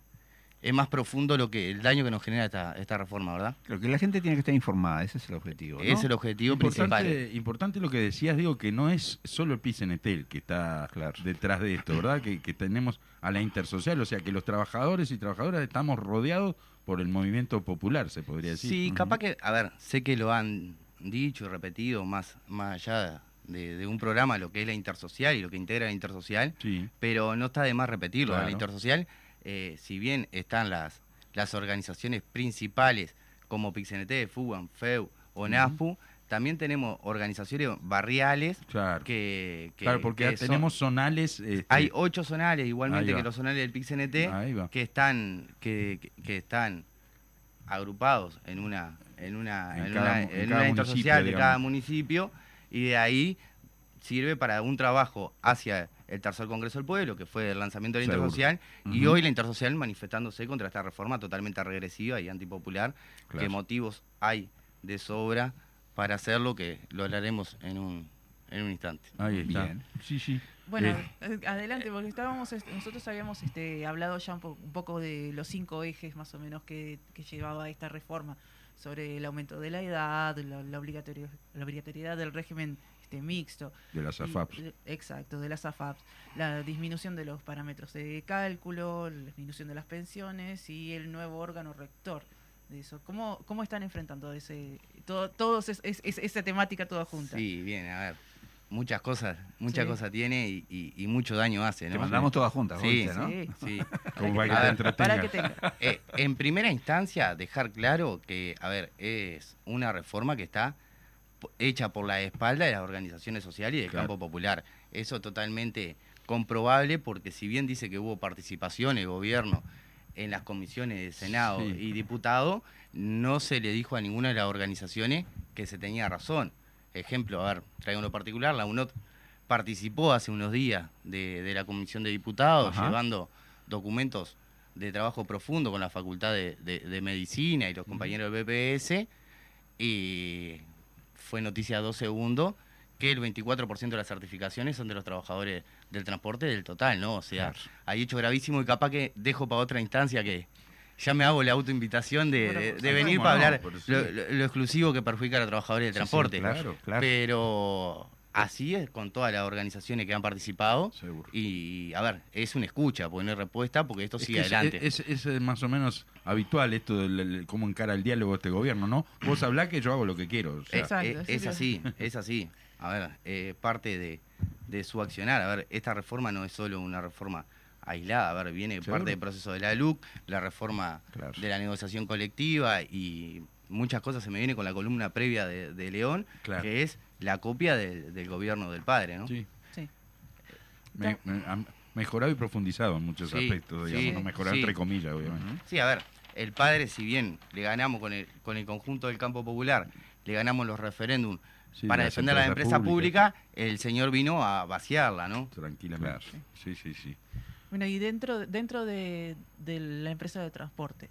es más profundo lo que el daño que nos genera esta, esta reforma, ¿verdad? Lo que la gente tiene que estar informada, ese es el objetivo. ¿no? Es el objetivo principal. Importante, lo que decías, digo, que no es solo el PICNT el que está Claro. detrás de esto, ¿verdad? Que, que tenemos a la intersocial, o sea, que los trabajadores y trabajadoras estamos rodeados por el movimiento popular, se podría decir. Sí, capaz que, a ver, sé que lo han dicho y repetido más, más allá de, de un programa, lo que es la intersocial y lo que integra la intersocial, Sí. pero no está de más repetirlo. Claro. La intersocial, eh, si bien están las, las organizaciones principales como Pixenet, FUAN, FEU o NAFU, también tenemos organizaciones barriales Claro. que, que- claro, porque que son- tenemos zonales. este, hay ocho zonales, igualmente que los zonales del va. que están, que- que están agrupados en una, en una, En en cada una, una intersocial de cada municipio, y de ahí sirve para un trabajo hacia el tercer Congreso del Pueblo, que fue el lanzamiento de la Seguro. intersocial, y Ujú. hoy la intersocial manifestándose contra esta reforma totalmente regresiva y antipopular, Claro. que motivos hay de sobra para hacerlo, que lo hablaremos en un, en un instante. Ahí está. Bien. Sí, sí. Bueno, Eh, eh, adelante, porque estábamos, nosotros habíamos este, hablado ya un, po- un poco de los cinco ejes más o menos que, que llevaba esta reforma sobre el aumento de la edad, la, la obligatorio- la obligatoriedad del régimen este, mixto. de las AFAPs. exacto, de las AFAPs. La disminución de los parámetros de cálculo, la disminución de las pensiones y el nuevo órgano rector de eso. ¿Cómo, cómo están enfrentando ese, todo, todos es- es- es- esa temática toda junta? Sí, bien, a ver. Muchas cosas, muchas Sí. cosas tiene y, y- y mucho daño hace, Te mandamos todas juntas, Sí, ¿viste, ¿no? Sí. Sí. Como Para para que que te tenga- Para que entretengas. tenga. Eh, en primera instancia, dejar claro que, a ver, es una reforma que está hecha por la espalda de las organizaciones sociales y del Claro. campo popular. Eso totalmente comprobable porque si bien dice que hubo participación el gobierno en las comisiones de Senado Sí. y diputado, no se le dijo a ninguna de las organizaciones que se tenía razón. Ejemplo, a ver, traigo uno particular, la UNOT participó hace unos días de, de la comisión de diputados, Ajá. llevando documentos de trabajo profundo con la Facultad de, de- de Medicina y los compañeros del BPS, y fue noticia dos segundos que el 24% de las certificaciones son de los trabajadores del transporte del total, ¿no? O sea, Claro. hay hecho gravísimo y capaz que dejo para otra instancia que ya me hago la autoinvitación de, Bueno, de- pues, de ¿cómo venir no? para hablar lo, lo- lo exclusivo que perjudica a los trabajadores del Sí, sí, transporte. claro, claro. Pero así es con todas las organizaciones que han participado. Seguro. Y, a ver, es una escucha, porque no hay respuesta, porque esto Es sigue es- adelante. Es, es, eh, más o menos habitual esto de cómo encara el diálogo este gobierno, ¿no? Vos hablás que yo hago lo que quiero. o sea, Exacto, eh, es sí. así, es así. A ver, eh, parte de, de su accionar. A ver, esta reforma no es solo una reforma aislada. A ver, viene Seguro. parte del proceso de la LUC, la reforma Claro. de la negociación colectiva y muchas cosas se me viene con la columna previa de, de León, Claro. que es la copia del- del gobierno del padre, ¿no? Sí. Sí. Me- me- han mejorado y profundizado en muchos Sí, aspectos, digamos, sí, no mejorado sí. entre comillas, obviamente. Sí, a ver, el padre, si bien le ganamos con el, con el conjunto del campo popular, le ganamos los referéndums Sí, para defender la empresa pública, el señor vino a vaciarla, ¿no? Tranquilamente. Sí, sí, sí. Bueno, y dentro, dentro de, de la empresa de transporte,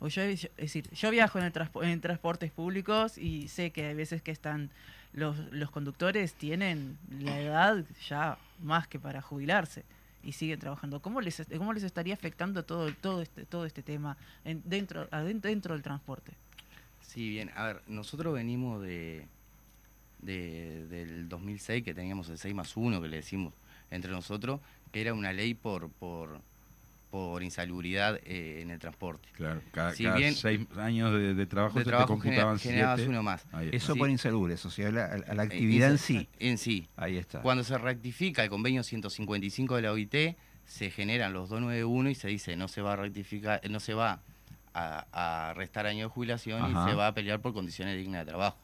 o yo, es decir, yo viajo en, el transpo- en transportes públicos y sé que hay veces que están los, los conductores tienen la edad ya más que para jubilarse y siguen trabajando. ¿Cómo les, cómo les estaría afectando todo, todo, este, todo este tema en- dentro, adentro, dentro del transporte? Sí, bien. A ver, nosotros venimos de, de- del 2006, que teníamos el 6 más 1, que le decimos entre nosotros, que era una ley por, por, por insalubridad eh, en el transporte. Claro, cada, Si cada bien- seis años de, de trabajo De se trabajo te computaban genera- siete. uno más. Eso Sí. por insalubres, o sea, la, a la Eh, actividad en sí. En sí. Ahí está. Cuando se rectifica el convenio 155 de la OIT, se generan los 291 y se dice no se va a rectificar, no se va a, a restar año de jubilación Ajá. y se va a pelear por condiciones dignas de trabajo.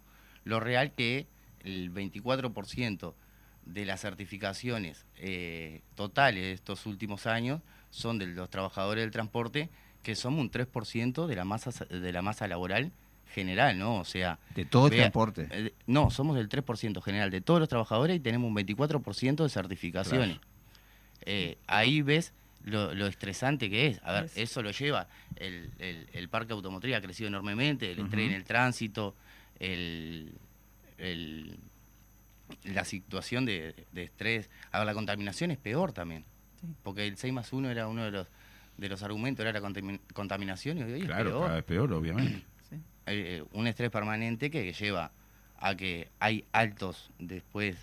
Lo real que el 24% de las certificaciones eh, totales de estos últimos años son de los trabajadores del transporte, que somos un 3% de la masa sa- de la masa laboral general, ¿no? O sea, De todo el Vea, transporte. eh, no, somos del 3% general de todos los trabajadores y tenemos un 24% de certificaciones. Eh, ahí ves lo, lo estresante que es. A ver, Es- eso lo lleva. El, el- el parque automotriz ha crecido enormemente, el estrés Ujú. en el tránsito, el, el- la situación de, de estrés. A ver, la contaminación es peor también. Sí. Porque el 6 más 1 era uno de los, de los argumentos, era la contamin- contaminación y hoy es Claro, peor cada vez peor, obviamente. Sí. eh, un estrés permanente que lleva a que hay altos, después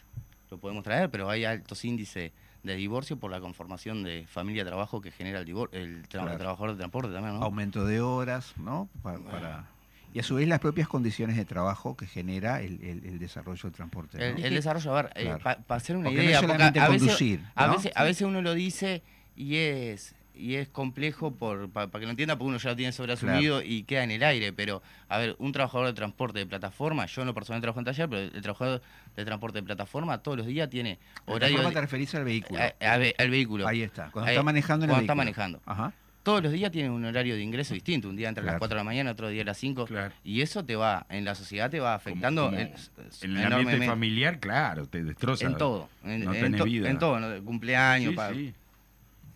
lo podemos traer, pero hay altos índices de divorcio por la conformación de familia-trabajo que genera el, divor- el, tra- Claro. trabajador de transporte también, ¿no? Aumento de horas, ¿no? Pa- para, y a su vez las propias condiciones de trabajo que genera el, el- el desarrollo del transporte. ¿no? El, el desarrollo, a ver, Claro. para hacer una Porque no idea, porque solamente a, veces, conducir, a, ¿no? veces, a veces uno lo dice y es y es complejo por para que lo entienda, porque uno ya lo tiene sobreasumido y queda en el aire. Pero, a ver, un trabajador de transporte de plataforma, yo en lo personal trabajo en taller, pero el trabajador de transporte de plataforma todos los días tiene horario. ¿Cómo de- te referís al vehículo? a- a ver, al vehículo. Ahí está. Cuando Ahí- está manejando en el cuando está manejando. Ajá. Todos los días tienen un horario de ingreso distinto. Un día entre Claro. las 4 de la mañana, otro día a las 5. Claro. Y eso te va, en la sociedad te va afectando Como- en, En el ambiente familiar, claro, te destroza. En todo. En, No en tenés to- vida. en todo, ¿no? cumpleaños. Sí,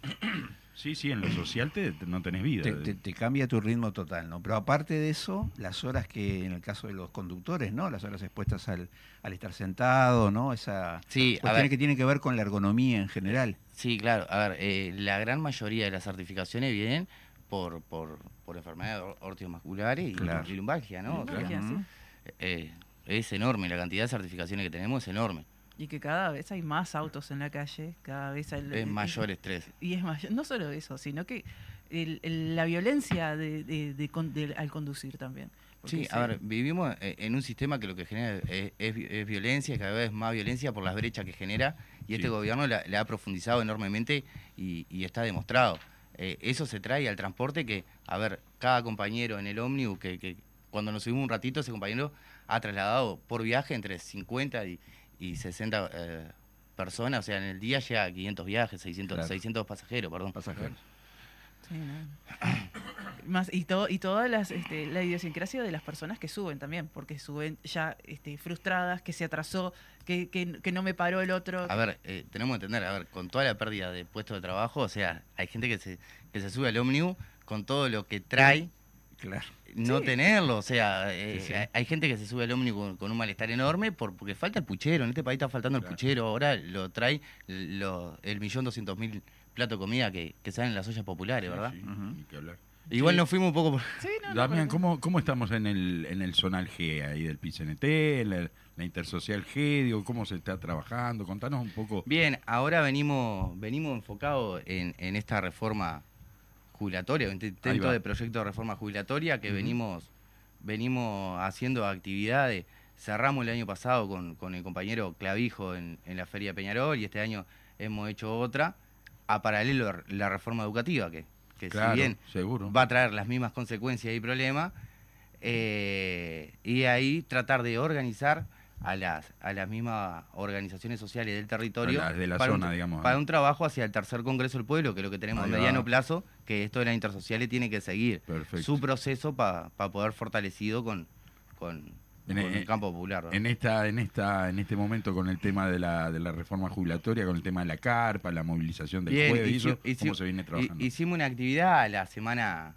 sí. Sí, sí, en lo social te, te- no tenés vida. Te, te- te cambia tu ritmo total, ¿no? Pero aparte de eso, las horas que, en el caso de los conductores, ¿no? Las horas expuestas al, al estar sentado, ¿no? Esa Sí, ver. que tienen que ver con la ergonomía en general. Sí, claro. A ver, eh, la gran mayoría de las certificaciones vienen por, por, por enfermedades or- ortiomusculares y, Claro. y lumbalgia, ¿no? O sea, Lumbalgia, sí. Ujú. eh, es enorme, la cantidad de certificaciones que tenemos es enorme. Y que cada vez hay más autos en la calle, cada vez hay... Es mayor estrés. Y es mayor, no solo eso, sino que el- el- la violencia de, de- de- al conducir también. Sí, a ver, vivimos eh, en un sistema que lo que genera es, es es violencia, cada vez más violencia por las brechas que genera, y este Sí. gobierno la, la ha profundizado enormemente y, y está demostrado. Eh, eso se trae al transporte que, a ver, cada compañero en el ómnibus, que, que cuando nos subimos un ratito, ese compañero ha trasladado por viaje entre 50 y, y 60 eh, personas, o sea, en el día llega a 500 viajes, 600, Claro. 600 pasajeros, perdón. Pasajeros. Sí, no. Más, y, todo, y toda las, este, la idiosincrasia de las personas que suben también, porque suben ya este, frustradas, que se atrasó, que, que, que no me paró el otro. A ver, eh, tenemos que entender, a ver, con toda la pérdida de puestos de trabajo, o sea, hay gente que se, que se sube al ómnibus con todo lo que trae, Claro. no Sí. tenerlo, o sea, eh, Sí, sí. hay- hay gente que se sube al ómnibus con, con un malestar enorme por, porque falta el puchero, en este país está faltando el puchero, ahora lo trae lo- el millón doscientos mil platos de comida que, que salen en las ollas populares, ¿verdad? Sí, ni que hablar. Igual Sí. nos fuimos un poco por... Sí, no, no, Damián, ¿cómo, ¿cómo estamos en el, en el zonal G ahí del PCNT, la, la intersocial G? Digo, ¿Cómo se está trabajando? Contanos un poco. Bien, ahora venimos venimos enfocados en, en esta reforma jubilatoria, un Ahí intento de proyecto de reforma jubilatoria que venimos venimos haciendo actividades. Cerramos el año pasado con, con el compañero Clavijo en, en la Feria de Peñarol y este año hemos hecho otra a paralelo la reforma educativa, que, que claro, si bien seguro. va a traer las mismas consecuencias y problemas, eh, y ahí tratar de organizar a las, a las mismas organizaciones sociales del territorio de la para, zona, un, digamos, para un trabajo hacia el tercer Congreso del Pueblo, que es lo que tenemos a mediano plazo, que esto de las intersociales tiene que seguir Perfecto. su proceso para poder fortalecido con, con, En- con el campo popular. ¿no? En esta, en esta, en este momento con el tema de la, de la reforma jubilatoria, con el tema de la carpa, la movilización del Bien, jueves, y eso, ¿cómo se viene trabajando? Hicimos una actividad la semana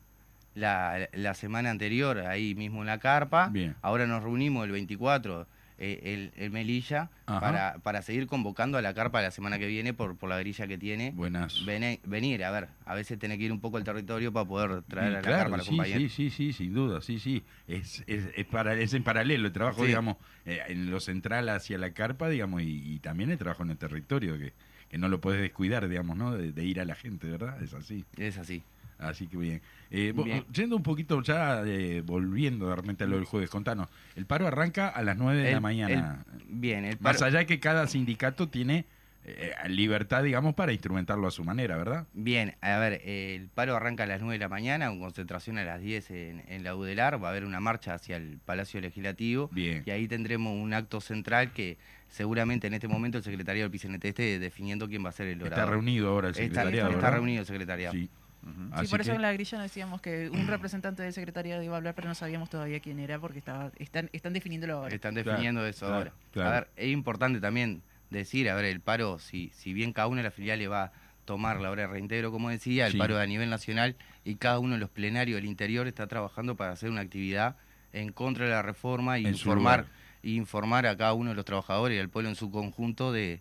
la, la semana anterior, ahí mismo en la carpa. Bien. Ahora nos reunimos el 24 eh, el, el Melilla para, para seguir convocando a la carpa la semana que viene por, por la grilla que tiene. Buenas. Venir, a ver, a veces tenés que ir un poco al territorio para poder traer a la claro, carpa a los sí, compañeros. Sí, sí, sí, sin duda, sí, sí. Es, es, es, para, es en paralelo el trabajo, Sí. digamos, eh, en lo central hacia la carpa, digamos, y, y también el trabajo en el territorio, que, que no lo puedes descuidar, digamos, ¿no? De, de ir a la gente, ¿verdad? Es así. Es así. Así que bien. Eh, Bien. Yendo un poquito ya, eh, volviendo de repente a lo del jueves, contanos. El paro arranca a las 9 de la mañana. el- bien, el Más paro- allá que cada sindicato tiene eh, libertad, digamos, para instrumentarlo a su manera, ¿verdad? Bien, a ver, el paro arranca a las 9 de la mañana, con concentración a las 10 en, en la UDELAR, va a haber una marcha hacia el Palacio Legislativo Bien. y ahí tendremos un acto central que seguramente en este momento el secretario del PCNT esté definiendo quién va a ser el orador. Está reunido ahora el Está- secretariado, está reunido el secretariado. Sí. Sí, Así por eso que- en la grilla nos decíamos que un representante del secretariado iba a hablar, pero no sabíamos todavía quién era porque estaba están están definiéndolo ahora. Están Claro, definiendo eso claro, ahora. claro. A ver, es importante también decir, a ver, el paro, si, si bien cada una de las filiales va a tomar la hora de reintegro, como decía, el Sí. paro a nivel nacional y cada uno de los plenarios del interior está trabajando para hacer una actividad en contra de la reforma y En su informar, informar a cada uno de los trabajadores y al pueblo en su conjunto de,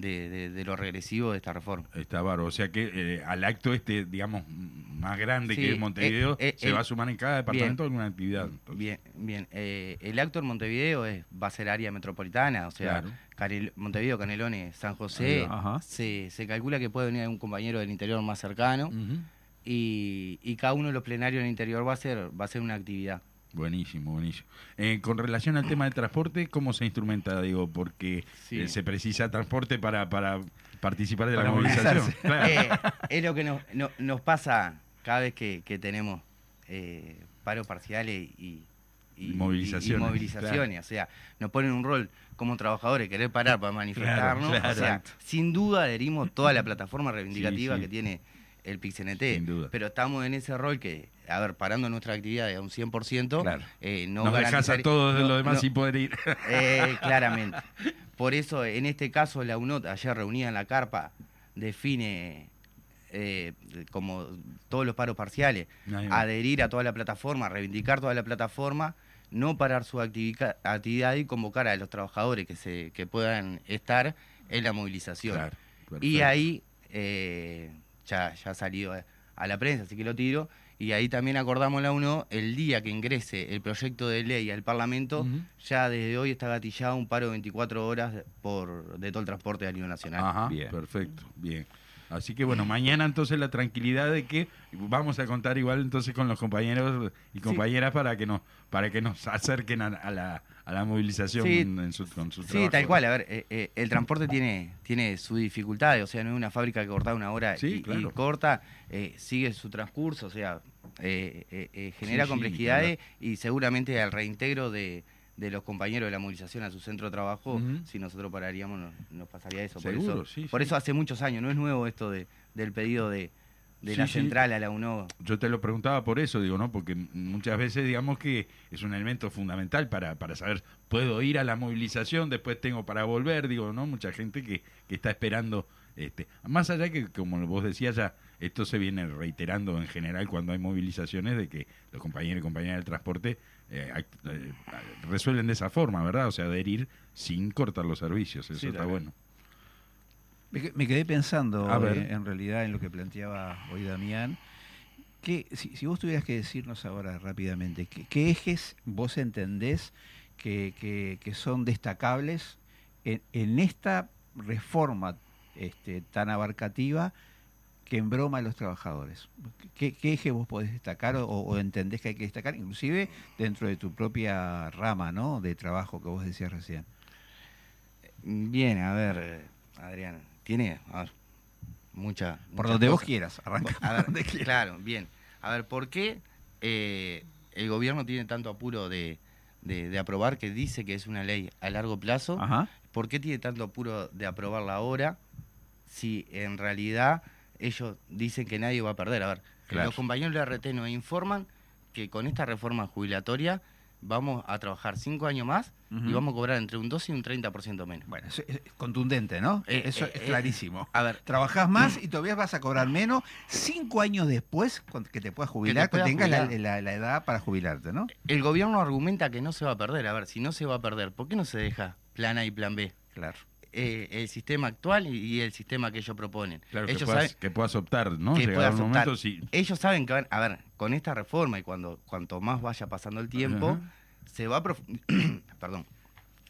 de, de- de lo regresivo de esta reforma. Está bárbaro. O sea que eh, al acto este, digamos, más grande Sí, que es Montevideo, eh, eh, se va a sumar en cada departamento alguna actividad. Entonces, Bien, bien. Eh, el acto en Montevideo es, va a ser área metropolitana, o sea, Claro. Canel- Montevideo, Canelones, San José. Ajá. Se, se calcula que puede venir un compañero del interior más cercano y, y cada uno de los plenarios del interior va a ser, va a ser una actividad. Buenísimo, buenísimo. Eh, con relación al tema del transporte, ¿cómo se instrumenta? Digo, porque Sí. eh, se precisa transporte para, para participar de la movilización. Claro. Eh, es lo que nos, no- nos pasa cada vez que, que tenemos eh, paros parciales y, Y movilizaciones, movilizaciones. O sea, nos ponen un rol como trabajadores, querer parar para manifestarnos. claro, o sea, sin duda adherimos toda la plataforma reivindicativa Sí, sí. que tiene el PIXNT. Sin duda. Pero estamos en ese rol que, a ver, parando nuestra actividad a un 100%, Claro. eh, no Nos dejas a todos no- lo demás no- sin poder ir. eh, claramente. Por eso, en este caso, la UNOT, ayer reunida en la carpa, define eh, como todos los paros parciales, adherir a toda la plataforma, reivindicar toda la plataforma, no parar su actividad y convocar a los trabajadores que, se, que puedan estar en la movilización. Claro, y ahí eh, ya, ya salió a, a la prensa, así que lo tiro. Y ahí también acordamos la UNO, el día que ingrese el proyecto de ley al Parlamento, ya desde hoy está gatillado un paro de 24 horas por de todo el transporte a nivel nacional. Ajá, Bien. perfecto, bien. Así que bueno, mañana entonces la tranquilidad de que vamos a contar igual entonces con los compañeros y compañeras para que nos para que nos acerquen a, a la, a la movilización Sí. en su, con su Sí, trabajo. tal cual. A ver, eh, eh, el transporte tiene, tiene sus dificultades. O sea, no es una fábrica que corta una hora Sí, y, corta, eh, sigue su transcurso. O sea, genera Sí, sí, complejidades y seguramente al reintegro de, de los compañeros de la movilización a su centro de trabajo, si nosotros pararíamos, nos, nos pasaría eso. Seguro, por eso, sí, por sí. eso hace muchos años, no es nuevo esto de, del pedido de, de Sí, la sí. central a la UNO. Yo te lo preguntaba por eso, digo, ¿no? Porque muchas veces digamos que es un elemento fundamental para, para saber, puedo ir a la movilización, después tengo para volver, digo, ¿no? Mucha gente que, que está esperando, este, más allá que, como vos decías ya, esto se viene reiterando en general cuando hay movilizaciones de que los compañeros y compañeras del transporte eh, act- eh, resuelven de esa forma, ¿verdad? O sea, adherir sin cortar los servicios, eso Sí, está bueno. Me, que- me quedé pensando ver. eh, en realidad en lo que planteaba hoy Damián. Que, si, si vos tuvieras que decirnos ahora rápidamente, ¿qué, qué ejes vos entendés que, que- que son destacables en, en esta reforma este, tan abarcativa que embroma a los trabajadores? ¿Qué, qué eje vos podés destacar o, o entendés que hay que destacar, inclusive dentro de tu propia rama ¿no? de trabajo que vos decías recién? Bien, a ver, eh, Adrián, tiene a ver, mucha. Por donde vos quieras, arranca. A ver, donde claro, bien. A ver, ¿por qué eh, el gobierno tiene tanto apuro de, de- de aprobar que dice que es una ley a largo plazo? Ajá. ¿Por qué tiene tanto apuro de aprobarla ahora si en realidad ellos dicen que nadie va a perder? A ver, Claro. los compañeros de RT nos informan que con esta reforma jubilatoria vamos a trabajar cinco años más y vamos a cobrar entre un 12 y un 30% menos. Bueno, eso es contundente, ¿no? Eh, eso eh, es eh, clarísimo. A ver, Trabajás más y todavía vas a cobrar menos cinco años después que te puedas jubilar, que, tengas la, jubilar. la- la edad para jubilarte, ¿no? el gobierno argumenta que no se va a perder. A ver, si no se va a perder, ¿por qué no se deja plan A y plan B? Claro. Eh, el sistema actual y, y el sistema que ellos proponen. Claro, que ellos, puedas, saben, que puedas optar, ¿no? que puedas optar. ellos saben que van, a ver, con esta reforma y cuando cuanto más vaya pasando el tiempo, se va a perdón,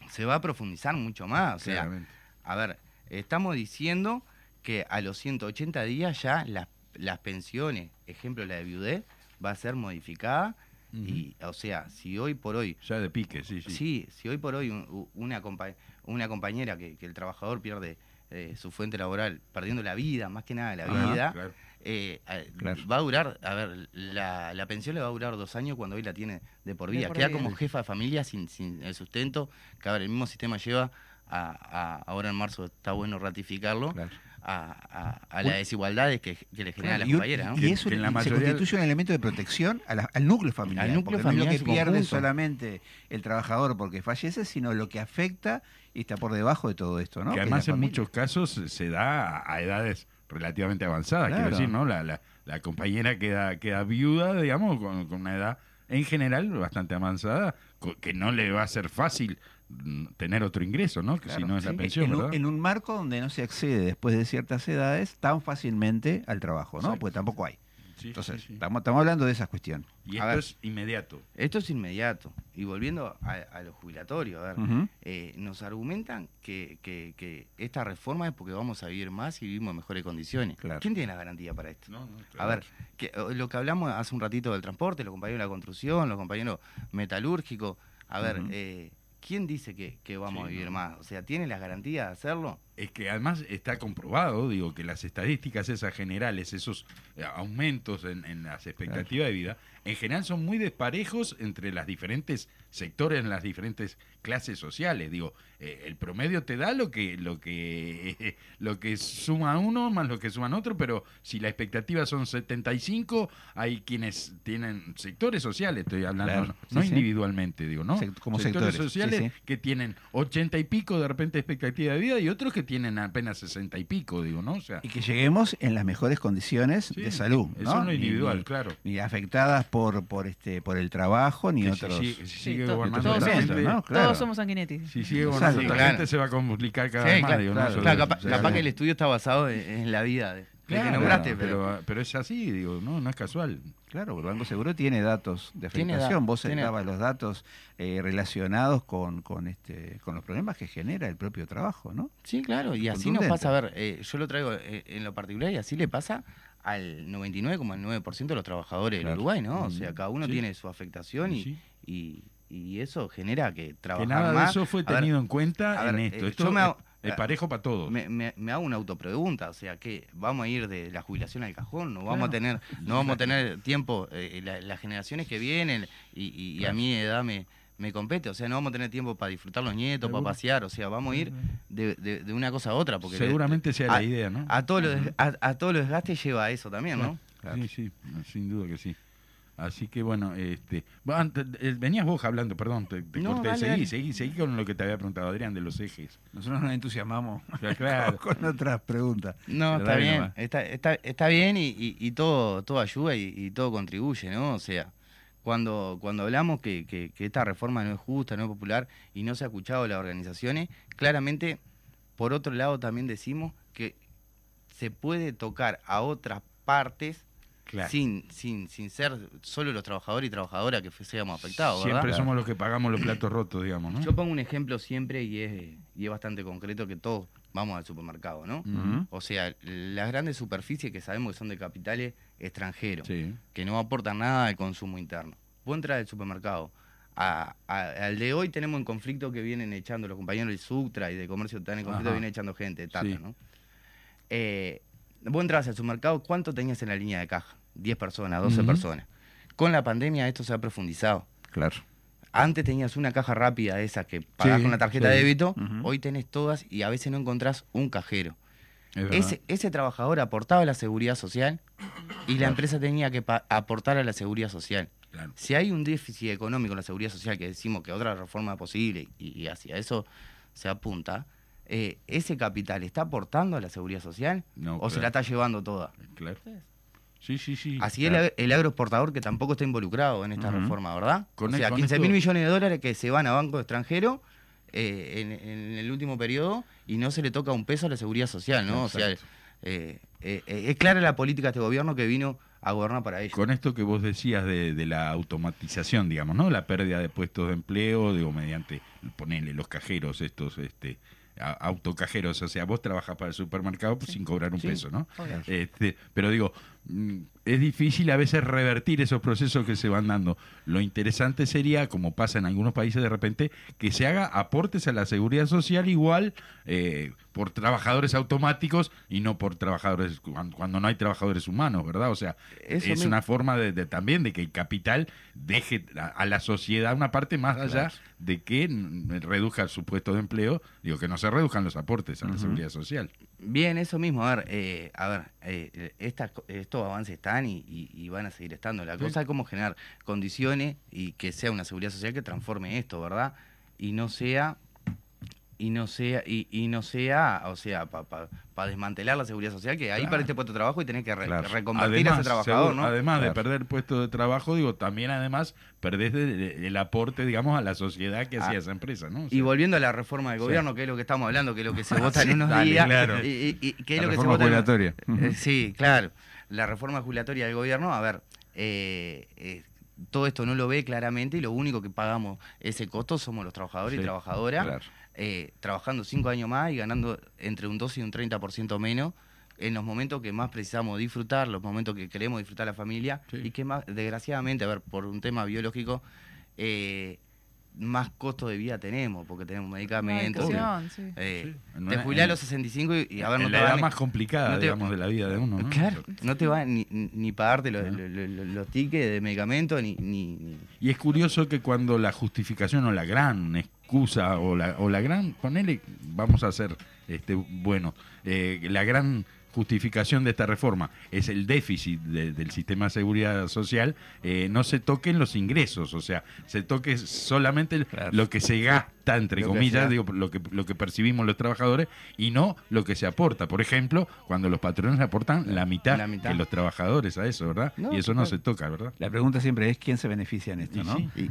se va a profundizar mucho más. O sea, Claramente. a ver, estamos diciendo que a los 180 días ya las, las pensiones, ejemplo la de viudez, va a ser modificada. Y, o sea, si hoy por hoy Ya de pique, sí, sí. Sí, si hoy por hoy un- una, compa- una compañera que, que el trabajador pierde eh, su fuente laboral, perdiendo la vida, más que nada la vida, claro. Eh, a- Claro. va a durar, a ver, la, la pensión le va a durar dos años cuando hoy la tiene de por De vida. por Queda vida. como jefa de familia sin, sin el sustento, que a ver, el mismo sistema lleva a, a- ahora en marzo, está bueno ratificarlo, Claro. a, a- a las desigualdades que, que le genera a la y, un- compañera. ¿no? y Que- eso que en la se mayoría- constituye un elemento de protección a la- al núcleo familiar. Al núcleo porque familiar no es lo que pierde conjunto. solamente el trabajador porque fallece, sino lo que afecta y está por debajo de todo esto, ¿no? que además en muchos casos se- da a- a edades relativamente avanzadas, quiero decir, ¿no? La, la, la compañera queda, queda viuda, digamos, con, con una edad en general bastante avanzada, que no le va a ser fácil mm, tener otro ingreso, ¿no? Que Claro, si no es la pensión, en, un, ¿verdad? en un marco donde no se accede después de ciertas edades tan fácilmente al trabajo, ¿no? Exacto. Porque tampoco hay. Sí, Entonces, sí, sí. Estamos, estamos hablando de esas cuestiones. Y A esto ver. es inmediato. Esto es inmediato. Y volviendo a, a lo jubilatorio, a ver, eh, nos argumentan que, que- que esta reforma es porque vamos a vivir más y vivimos en mejores condiciones. Claro. ¿Quién tiene la garantía para esto? No, no, A claro. ver, que, eh, lo que hablamos hace un ratito del transporte, los compañeros de la construcción, los compañeros metalúrgicos, a ver, eh, ¿quién dice que, que vamos Sí, a vivir no. más? O sea, ¿tiene las garantías de hacerlo? Es que además está comprobado, digo, que las estadísticas esas generales, esos eh, aumentos en, en las expectativas de vida, en general son muy desparejos entre las diferentes sectores, en las diferentes clases sociales. Digo, eh, el promedio te da lo que, lo que, eh, lo que suma uno más lo que suman otro, pero si la expectativa son 75, hay quienes tienen sectores sociales, estoy hablando, Claro, no, sí, no sí. individualmente, digo, ¿no? Como sectores, sectores, sociales sí. que tienen 80 y pico de repente expectativa de vida y otros que tienen apenas 60 y pico, digo, ¿no? O sea, Y que lleguemos en las mejores condiciones de salud. Eso ¿no? Ni- individual, ni, claro. ni afectadas por, por, este, por el trabajo, ni Que otros. si sigue gobernando todos somos- gente, ¿no? Claro. Todos somos sanguinetti. si sigue gobernando la gente se va a complicar cada Sí, vez más, claro, capaz, o sea, capaz que el estudio está basado en, en la vida de, de Claro, que nombraste, pero, pero, pero es así, digo, no, no es casual. Claro, porque el Banco Seguro tiene datos de Tiene afectación. Vos dabas los datos eh, relacionados con, con, este, con los problemas que genera el propio trabajo, ¿no? Sí, claro, y así nos pasa, a ver, eh, yo lo traigo eh, en lo particular y así le pasa al 99,9% de los trabajadores Claro. del Uruguay, ¿no? O Mm, sea, cada uno sí. tiene su afectación y, Sí. y, y eso genera que trabajar Que nada más... de eso fue ver, tenido en cuenta ver, en esto. eh, esto yo me hago- es, es parejo para todos. me, me- me hago una autopregunta, o sea, que vamos a ir de la jubilación al cajón, no vamos Claro. a tener, no vamos a tener tiempo, eh, la- las generaciones que vienen y, y- y a mi edad me, me compete, o sea, no vamos a tener tiempo para disfrutar los nietos, para pasear, o sea, vamos a ir de, de- de una cosa a otra, porque Seguramente sea la a- idea, ¿no? a todos los a, a todos los desgastes lleva a eso también, ¿no? Sí, sí, sin duda que sí. Así que bueno, este, venías vos hablando, perdón, te, te No, corté, dale, seguí, dale. seguí, seguí con lo que te había preguntado Adrián de los ejes. Nosotros nos entusiasmamos claro. con otras preguntas. No, Pero está bien, está, está, está bien y, y- y todo, todo ayuda y, y todo contribuye, ¿no? O sea, cuando, cuando hablamos que, que- que esta reforma no es justa, no es popular y no se ha escuchado a las organizaciones, claramente, por otro lado también decimos que se puede tocar a otras partes Claro. sin, sin, sin ser solo los trabajadores y trabajadoras que seamos afectados, ¿verdad? Siempre somos los que pagamos los platos rotos, digamos, ¿no? Yo pongo un ejemplo siempre y es, y es bastante concreto que todos vamos al supermercado, ¿no? O sea, las grandes superficies que sabemos que son de capitales extranjeros, Sí. que no aportan nada al consumo interno. Vos entras al supermercado. a- a- al de hoy tenemos un conflicto que vienen echando los compañeros del Sutra y de comercio están en conflicto, Ajá. vienen echando gente, Tata, Sí. ¿no? Eh, vos entras al supermercado, ¿cuánto tenías en la línea de caja? 10 personas, 12 Ujú. personas. Con la pandemia esto se ha profundizado. Claro. Antes tenías una caja rápida, esa que pagás Sí, con la tarjeta sí. de débito, hoy tenés todas y a veces no encontrás un cajero. Es. Ese, ese trabajador aportaba a la seguridad social y la empresa tenía que aportar a la seguridad social. Claro. Si hay un déficit económico en la seguridad social, que decimos que otra reforma posible y, y hacia eso se apunta, eh, ¿ese capital está aportando a la seguridad social No, o se la está llevando toda? Claro. Sí, sí, sí. Así claro. el, el agroexportador que tampoco está involucrado en esta Ujú. reforma, ¿verdad? Con o sea, con 15 esto- mil millones de dólares que se van a bancos extranjeros eh, en, en el último periodo y no se le toca un peso a la seguridad social, ¿no? O sea, eh, eh, es clara la política de este gobierno que vino a gobernar para ellos. Con esto que vos decías de, de la automatización, digamos, ¿no? La pérdida de puestos de empleo, digo, mediante, ponele, los cajeros, estos, este, autocajeros, o sea, vos trabajás para el supermercado pues, sin cobrar un Sí. peso, ¿no? Este, pero digo, es difícil a veces revertir esos procesos que se van dando. Lo interesante sería, como pasa en algunos países de repente, que se haga aportes a la seguridad social igual eh, por trabajadores automáticos y no por trabajadores cuan- cuando no hay trabajadores humanos, ¿verdad? O sea, Eso es una forma de, de también de que el capital deje a, a la sociedad una parte más allá de que mm, reduzca su puesto de empleo, digo que no se reduzcan los aportes a la seguridad social. Bien, eso mismo. A ver, eh, a ver, eh, estas co- estos avances están y, y- y van a seguir estando. La Sí. cosa es cómo generar condiciones y que sea una seguridad social que transforme esto, ¿verdad? Y no sea y no sea y, y no sea, o sea, para desmantelar la seguridad social que ahí Claro. para este puesto de trabajo y tenés que re- Claro. reconvertir a ese trabajador, seguro, ¿no? además de perder puesto de trabajo, digo, también además perdés el aporte, digamos, a la sociedad que Ah. hacía esa empresa, ¿no? O Y volviendo a la reforma del Sí. gobierno, que es lo que estamos hablando, que es lo que se vota en Sí, unos días, claro. y, y- y que es La lo que se vota en-. Eh, sí, claro. La reforma jubilatoria del gobierno, a ver, eh, eh, todo esto no lo ve claramente y lo único que pagamos ese costo somos los trabajadores Sí, y trabajadoras, claro. eh, trabajando cinco años más y ganando entre un 12 y un 30% menos en los momentos que más precisamos disfrutar, los momentos que queremos disfrutar la familia Sí. y que más, desgraciadamente, a ver, por un tema biológico, eh, más costo de vida tenemos, porque tenemos medicamentos. Sí. eh, Sí, te jubilás a los 65 y, y a ver, no en te la va edad ni- más complicada, no te- digamos, de la vida de uno, ¿no? Claro, no te va ni, ni- pagarte los, los- los- los tickets de medicamentos ni, ni- ni- Y es curioso que cuando la justificación o la gran excusa o la, o la gran, ponele, vamos a hacer, este, bueno, eh, la gran justificación de esta reforma es el déficit de- del sistema de seguridad social, eh, no se toquen los ingresos, o sea, se toque solamente Claro. lo que se gasta, entre Lo comillas, digo, lo que, lo que percibimos los trabajadores y no lo que se aporta. Por ejemplo, cuando los patrones aportan la mitad, La mitad. que los trabajadores a eso, ¿verdad? No, y eso no se toca, ¿verdad? La pregunta siempre es quién se beneficia en esto, Y ¿no? sí. Y-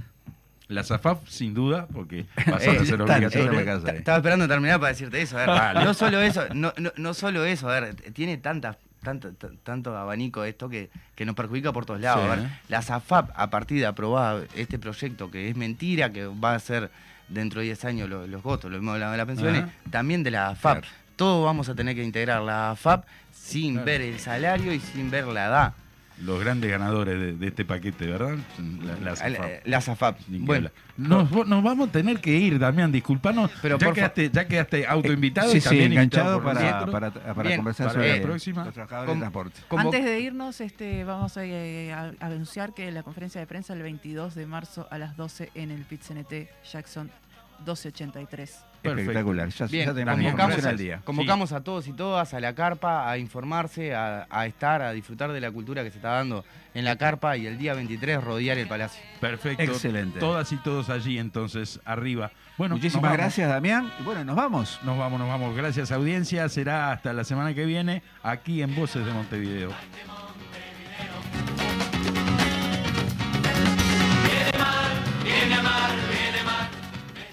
La SAFAP, sin duda, porque Eh, a ser está- obligatorio. está- casa Ta- ahí. Estaba esperando terminar para decirte eso. A ver, Dale. no solo eso, no, no, no solo eso, a ver, tiene tantas, tanto, tanto abanico esto que, que nos perjudica por todos lados. Sí, a ver, ¿eh? la SAFAP, a partir de aprobar este proyecto, que es mentira, que va a ser dentro de 10 años lo- los votos, lo mismo hablado de las pensiones, también de la AFAP. Claro. Todos vamos a tener que integrar la AFAP sin Claro. ver el salario y sin ver la edad. Los grandes ganadores de, de este paquete, ¿verdad? La, la La, que Bueno, nos, nos vamos a tener que ir, Damián, disculpanos. Pero ya, quedaste, ya quedaste autoinvitado Sí, y sí, también enganchado para, para, para Bien, conversar para sobre la próxima. los trabajadores transporte. Antes de irnos, este, vamos a, eh, a- a anunciar que la conferencia de prensa el 22 de marzo a las 12 en el PIT-CNT Jackson 1283. Espectacular, ya, Bien, ya tenemos convocamos, al día. Convocamos a todos y todas a la carpa, a informarse, a, estar, a disfrutar de la cultura que se está dando en la carpa y el día 23 rodear el palacio. Perfecto. Excelente. Todas y todos allí entonces, arriba. Bueno, Muchísimas gracias Damián. Y bueno, nos vamos. Nos vamos, nos vamos. Gracias audiencia. Será hasta la semana que viene aquí en Voces de Montevideo. Viene mar, viene a mar.